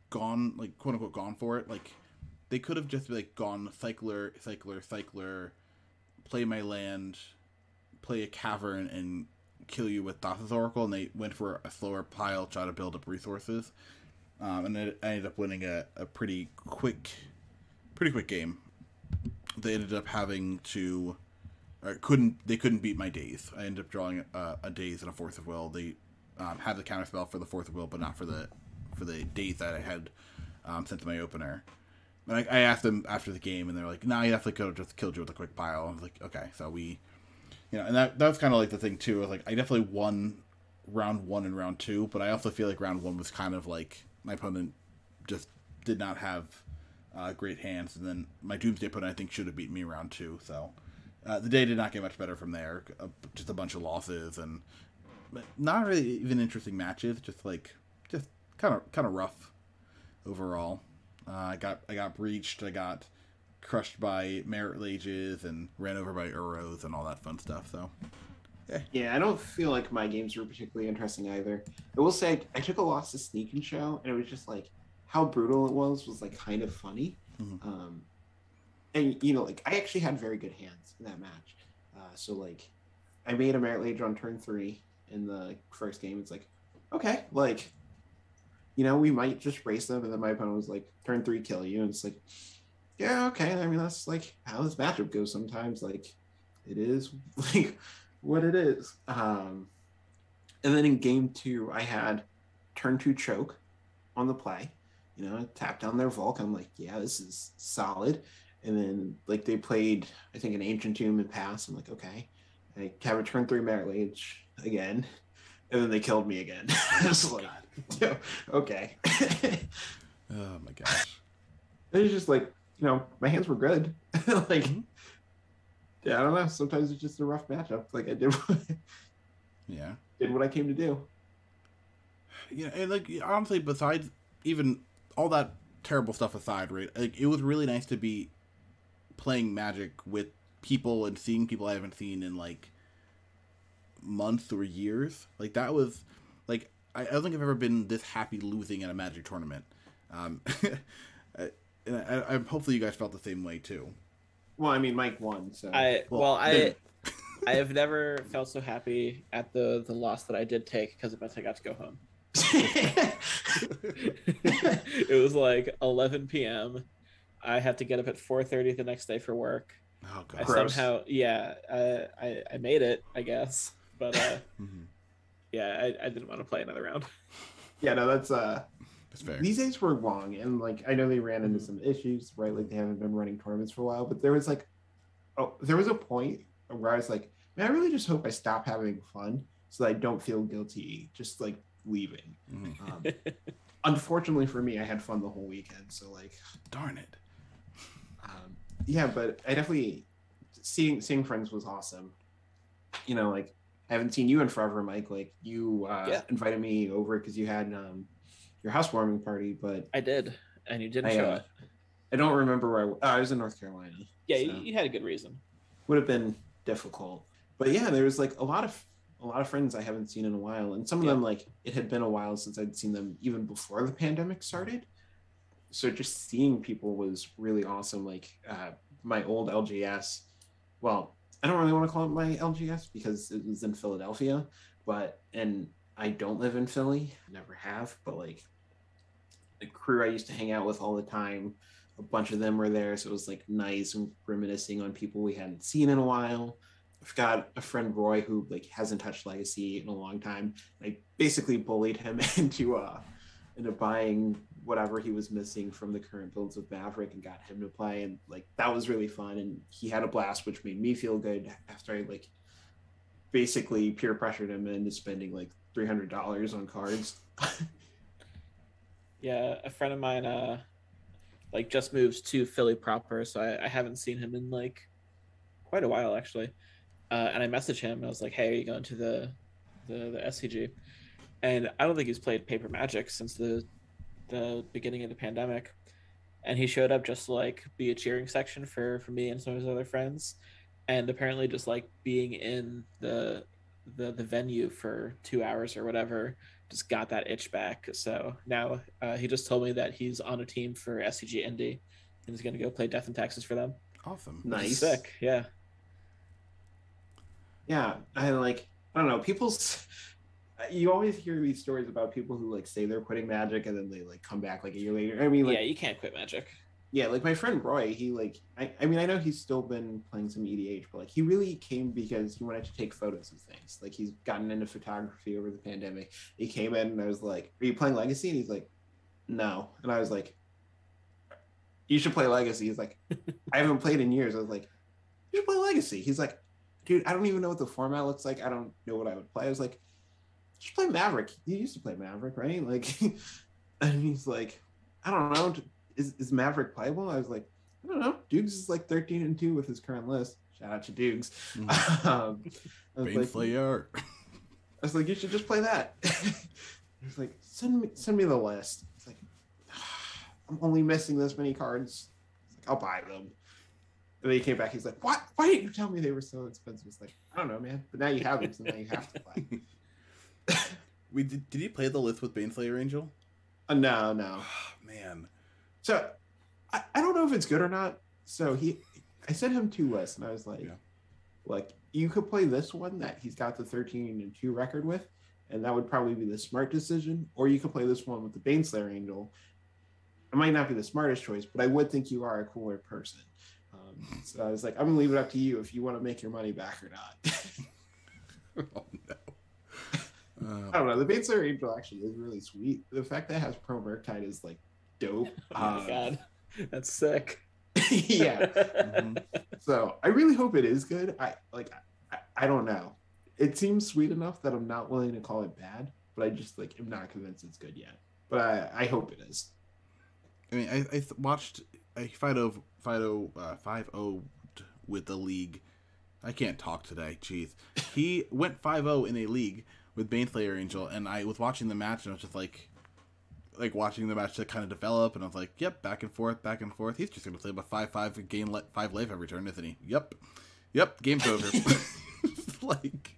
gone, like, quote unquote, gone for it, like, they could have just, like, gone cycler, cycler, cycler, play my land, play a cavern, and kill you with Thassa's Oracle, and they went for a slower pile, try to build up resources. Um, and it, ended up winning a, a pretty quick, pretty quick game. They ended up having to, couldn't they couldn't beat my daze. I ended up drawing a, a daze and a Force of Will. They um, had the counter spell for the Force of Will, but not for the for the daze that I had um, sent to my opener. And I, I asked them after the game, and they're like, "No, nah, you definitely could have just killed you with a quick pile." I was like, "Okay." So we, you know, and that that was kind of like the thing too. Like I definitely won round one and round two, but I also feel like round one was kind of like my opponent just did not have uh, great hands, and then my Doomsday opponent I think should have beaten me round two. So uh, the day did not get much better from there. Uh, just a bunch of losses and not really even interesting matches. Just like just kind of kind of rough overall. Uh, I got I got breached. I got crushed by Marit Lages and ran over by Uros and all that fun stuff. So yeah. yeah, I don't feel like my games were particularly interesting either. I will say I, I took a loss to Sneak and Show, and it was just like how brutal it was was like kind of funny. Mm-hmm. Um, and you know, like I actually had very good hands in that match. Uh, so like, I made a Marit Lage on turn three in the first game. It's like, okay, like, you know, we might just race them, and then my opponent was like, turn three, kill you, and it's like, yeah, okay. I mean, that's like how this matchup goes sometimes. Like, it is like what it is. Um, and then in game two, I had turn two choke on the play. You know, tap down their Volk. I'm like, yeah, this is solid. And then like they played, I think an ancient tomb and pass. I'm like, okay. I have a turn three Marit Lage again, and then they killed me again. I like, okay. oh my gosh. It was just like, you know, my hands were good. like mm-hmm yeah, I don't know. Sometimes it's just a rough matchup. Like I did, yeah, did what I came to do. Yeah, and like honestly, besides even all that terrible stuff aside, right? Like it was really nice to be playing Magic with people and seeing people I haven't seen in like months or years. Like that was like I, I don't think I've ever been this happy losing at a Magic tournament. Um, and I, I, hopefully you guys felt the same way too. Well, I mean, Mike won. So I well, well I I have never felt so happy at the the loss that I did take because it meant I got to go home. it was like 11 p.m. I had to get up at 4:30 the next day for work. Oh god. I somehow, yeah, I, I I made it, I guess, but uh, mm-hmm. yeah, I, I didn't want to play another round. Yeah, no, that's uh that's fair. These days were long, and like I know they ran into some issues, right? Like they haven't been running tournaments for a while, but there was like, oh, there was a point where I was like, man, I really just hope I stop having fun so that I don't feel guilty just like leaving. Mm. Um, unfortunately for me, I had fun the whole weekend, so like, darn it. Um, yeah, but I definitely seeing seeing friends was awesome. You know, like I haven't seen you in forever, Mike. Like you uh, yeah. invited me over because you had um, your housewarming party, but I did, and you didn't I, show uh, up. I don't remember where I, oh, I was in North Carolina. Yeah, so. you, you had a good reason. Would have been difficult, but yeah, there was like a lot of a lot of friends I haven't seen in a while, and some of yeah. them like it had been a while since I'd seen them even before the pandemic started. So just seeing people was really awesome. Like uh, my old LGS, well, I don't really want to call it my LGS because it was in Philadelphia, but and I don't live in Philly, never have, but like the crew I used to hang out with all the time, a bunch of them were there, so it was like nice and reminiscing on people we hadn't seen in a while. I've got a friend Roy who like hasn't touched Legacy in a long time. I basically bullied him into uh into buying whatever he was missing from the current builds of Maverick and got him to play and like that was really fun and he had a blast which made me feel good after I like basically peer pressured him into spending like three hundred dollars on cards. Yeah, a friend of mine uh like just moved to Philly proper, so I, I haven't seen him in like quite a while actually. Uh, and I messaged him. and I was like, "Hey, are you going to the the, the SCG?" And I don't think he's played Paper Magic since the the beginning of the pandemic. And he showed up just to, like be a cheering section for for me and some of his other friends, and apparently just like being in the the the venue for two hours or whatever just got that itch back. So now uh, he just told me that he's on a team for SCG Indy and he's going to go play Death and Taxes for them. Awesome. Nice. Sick. Yeah. Yeah, I like I don't know, people's you always hear these stories about people who like say they're quitting magic and then they like come back like a year later. I mean like yeah, you can't quit Magic. Yeah, like my friend Roy, he like I, I mean I know he's still been playing some EDH, but like he really came because he wanted to take photos of things. Like he's gotten into photography over the pandemic. He came in and I was like, Are you playing Legacy? And he's like, No. And I was like, You should play Legacy. He's like, I haven't played in years. I was like, You should play Legacy. He's like, Dude, I don't even know what the format looks like. I don't know what I would play. I was like, You should play Maverick. You used to play Maverick, right? Like and he's like, I don't know is, is Maverick playable? I was like, I don't know. Dukes is like 13 and 2 with his current list. Shout out to Dukes. Mhm. um, I, was Bane like, Slayer. I was like, you should just play that. He's like, send me send me the list. It's like, I'm only missing this many cards. Like, I'll buy them. And then he came back. He's like, what? Why didn't you tell me they were so expensive? It's like, I don't know, man. But now you have them, so now you have to play. we did, did he play the list with Bane Slayer Angel? Uh, no, no. Oh, man. So I, I don't know if it's good or not. So he I sent him two lists and I was like, Yeah. like you could play this one that he's got the 13 and 2 record with, and that would probably be the smart decision, or you could play this one with the Baneslayer Angel. It might not be the smartest choice, but I would think you are a cooler person. Um, so I was like, I'm gonna leave it up to you if you want to make your money back or not. oh, no. I Uh, don't know. The Baneslayer Angel actually is really sweet. The fact that it has Pro Murktide is like dope. Oh my Um, god. That's sick. yeah. mhm. So I really hope it is good. I like I, I don't know. It seems sweet enough that I'm not willing to call it bad, but I just like am not convinced it's good yet. But I, I hope it is. I mean, I, I th- watched I Fido Fido uh, five zero with the league. I can't talk today. Jeez, he went 5-0 in a league with Baneslayer Angel, and I was watching the match, and I was just like, like watching the match to kind of develop, and I was like, yep, back and forth, back and forth. He's just gonna play about five five gain le- five life every turn, isn't he? Yep, yep, game's over. like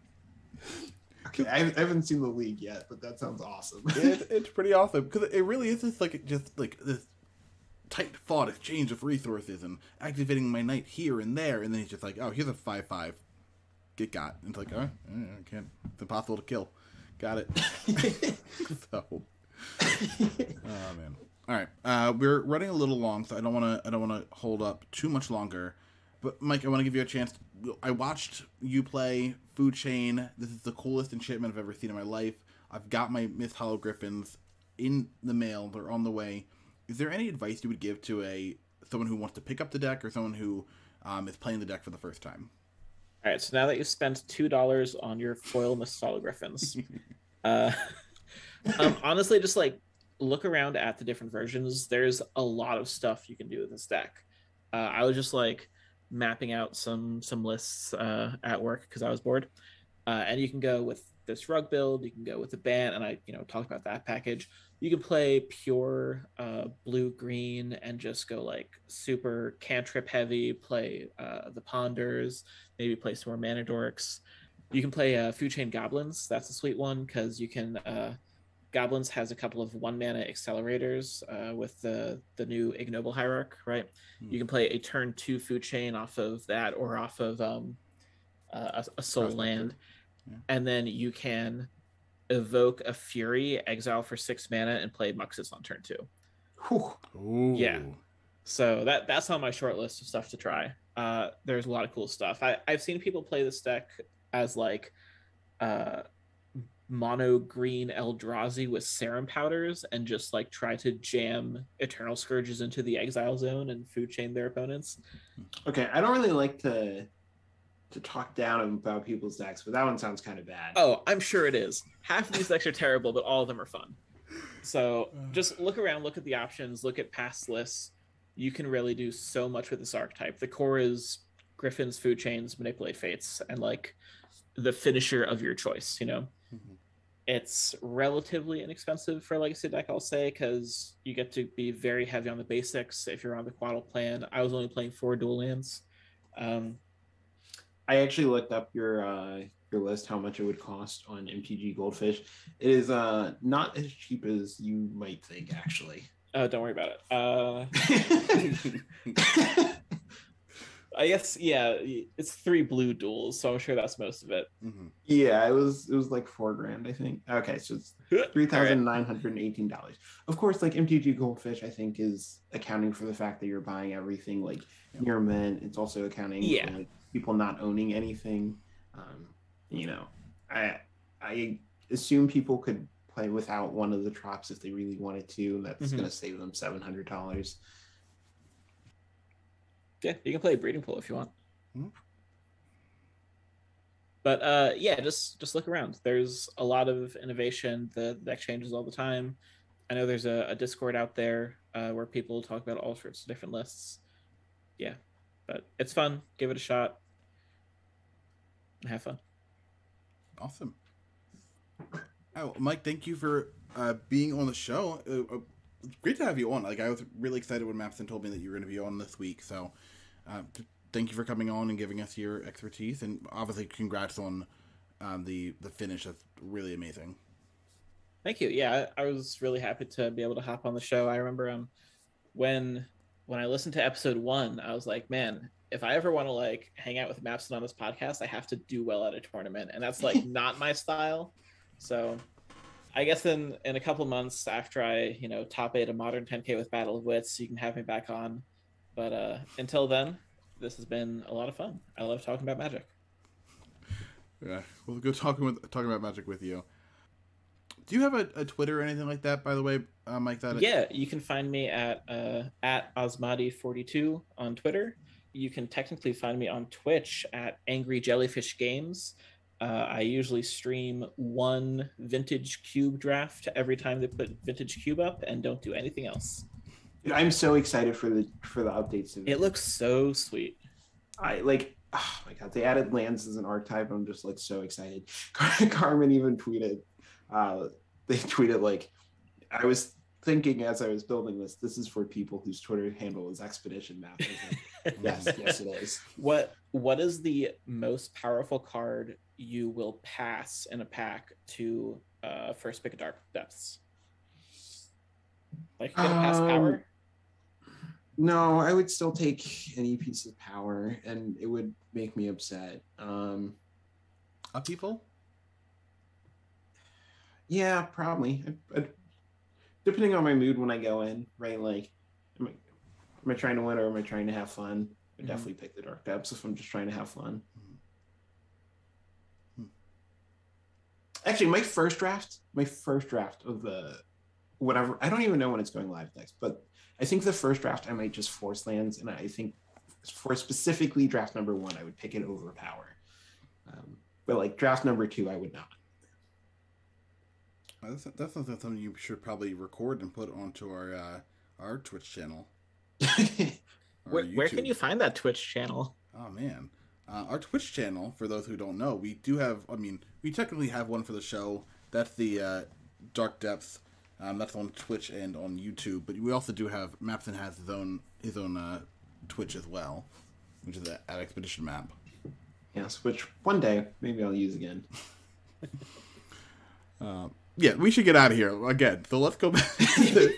Okay, I, I haven't seen the league yet, but that sounds awesome. it, it's pretty awesome because it really is just like just like this tight fought exchange of resources and activating my knight here and there, and then he's just like, oh, here's a five five, get got. And it's like, oh, I can't. It's impossible to kill. Got it. so, oh man. All right, uh, we're running a little long, so I don't want to. I don't want to hold up too much longer. But Mike, I want to give you a chance. I watched you play Food Chain. This is the coolest enchantment I've ever seen in my life. I've got my Misthollow Griffins in the mail. They're on the way. Is there any advice you would give to a someone who wants to pick up the deck or someone who um, is playing the deck for the first time? All right, so now that you've spent two dollars on your foil Misthollow Griffins, uh, um, honestly, just like look around at the different versions. There's a lot of stuff you can do with this deck. Uh, I was just like mapping out some some lists uh, at work because I was bored, uh, and you can go with this rug build. You can go with the band, and I you know talked about that package. You can play pure uh, blue green and just go like super cantrip heavy. Play uh, the ponders maybe play some more mana dorks. You can play uh, Food Chain Goblins. That's a sweet one because you can. Uh, Goblins has a couple of one mana accelerators uh, with the the new Ignoble Hierarch, right? Hmm. You can play a turn two Food Chain off of that or off of um, uh, a, a Soul Prospector. Land, Yeah. and then you can evoke a Fury, exile for six mana, and play Muxus on turn two. Whew. Ooh. Yeah. So that that's on my short list of stuff to try. Uh, there's a lot of cool stuff. I, I've seen people play this deck as like uh, mono green Eldrazi with serum powders and just like try to jam Eternal Scourges into the exile zone and food chain their opponents. Okay, I don't really like to to talk down about people's decks, but that one sounds kind of bad. Oh, I'm sure it is. Half of these decks are terrible, but all of them are fun. So just look around, look at the options, look at past lists. You can really do so much with this archetype. The core is Griffins, food chains, manipulate fates, and like the finisher of your choice, you know? Mhm. It's relatively inexpensive for a legacy deck, I'll say, because you get to be very heavy on the basics if you're on the quaddle plan. I was only playing four dual lands. Um, I actually looked up your uh, your list, how much it would cost on MTG Goldfish. It is uh, not as cheap as you might think, actually. oh, don't worry about it. Uh, I guess yeah, it's three blue duels, so I'm sure that's most of it. Mhm. yeah, it was it was like four grand, I think. Okay, so it's three thousand nine hundred and eighteen dollars. Of course, like MTG Goldfish, I think is accounting for the fact that you're buying everything like near mint. It's also accounting Yeah. for like, people not owning anything. Um, you know, I I assume people could play without one of the drops if they really wanted to. and That's Mhm. going to save them seven hundred dollars. Yeah, you can play breeding pool if you want. Hmm. But uh, yeah, just just look around. There's a lot of innovation. The deck changes all the time. I know there's a, a Discord out there uh, where people talk about all sorts of different lists. Yeah, but it's fun. Give it a shot. Have fun. Awesome. Oh, Mike, thank you for uh, being on the show. Great to have you on. Like, I was really excited when Mapson told me that you were going to be on this week. So, uh, thank you for coming on and giving us your expertise. And obviously, congrats on um, the the finish. That's really amazing. Thank you. Yeah, I, I was really happy to be able to hop on the show. I remember um when when I listened to episode one, I was like, man, if I ever want to like hang out with Mapson on this podcast, I have to do well at a tournament, and that's like not my style. So, I guess in in a couple months after I you know top eight a modern 10k with Battle of Wits, you can have me back on. But uh until then, this has been a lot of fun. I love talking about Magic. Yeah, we'll go talking with talking about magic with you. Do you have a, a Twitter or anything like that? By the way, uh, Mike. That yeah you can find me at uh, at osmadi42 on twitter you can technically find me on twitch at angry jellyfish games uh, i usually stream one vintage cube draft every time they put vintage cube up and don't do anything else Dude, I'm so excited for the for the updates. It looks so sweet I like. Oh my god, they added lands as an archetype. I'm just like so excited. Car- Carmen even tweeted. Uh, they tweeted like, I was thinking as I was building this, this is for people whose Twitter handle is Expedition Map. Like, yes, yes, it is. what what is the most powerful card you will pass in a pack to uh first pick a dark depths like you're gonna pass Um, power No, I would still take any piece of power, and it would make me upset. Um, up people. Yeah, probably. I, I, depending on my mood when I go in, right? Like, am I, am I trying to win or am I trying to have fun? I Mhm. definitely pick the dark depths if I'm just trying to have fun. Actually, my first draft, my first draft of the whatever, I don't even know when it's going live next, but I think the first draft I might just force lands, and I think for specifically draft number one, I would pick it over power. Um, but like draft number two, I would not. That's, that's something you should probably record and put onto our uh, our Twitch channel. where, where can you find that twitch channel Oh man, uh, our Twitch channel. For those who don't know, we do have. I mean, we technically have one for the show. That's the uh, Dark Depths. Um, that's on Twitch and on YouTube. But we also do have Mapson has his own his own uh, Twitch as well, which is at Expedition Map. Yes, which one day maybe I'll use again. Uh, yeah, we should get out of here again. So let's go back. to,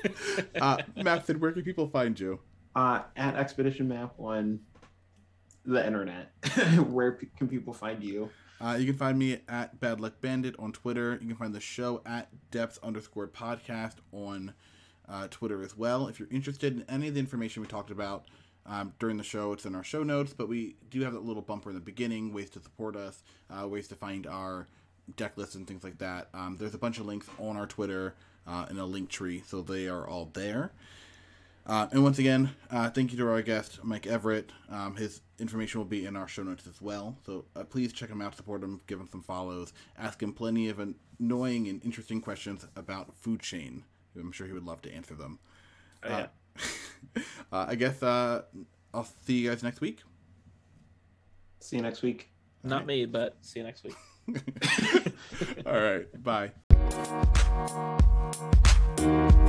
uh, Mapson, where can people find you? Uh, at Expedition Map on the internet. Where p- can people find you? Uh, you can find me at Bad Luck Bandit on Twitter. You can find the show at Depths underscore podcast on uh, Twitter as well. If you're interested in any of the information we talked about um, during the show, it's in our show notes, but we do have that little bumper in the beginning ways to support us, uh, ways to find our deck lists and things like that. Um, there's a bunch of links on our Twitter uh, in a link tree, so they are all there. Uh, and once again, uh, thank you to our guest, Mike Everett. Um, his information will be in our show notes as well. So uh, please check him out, support him, give him some follows, ask him plenty of annoying and interesting questions about food chain. I'm sure he would love to answer them. Oh, yeah. Uh, I guess uh, I'll see you guys next week. See you next week. Not right. me, but see you next week. All right. Bye. Thank you.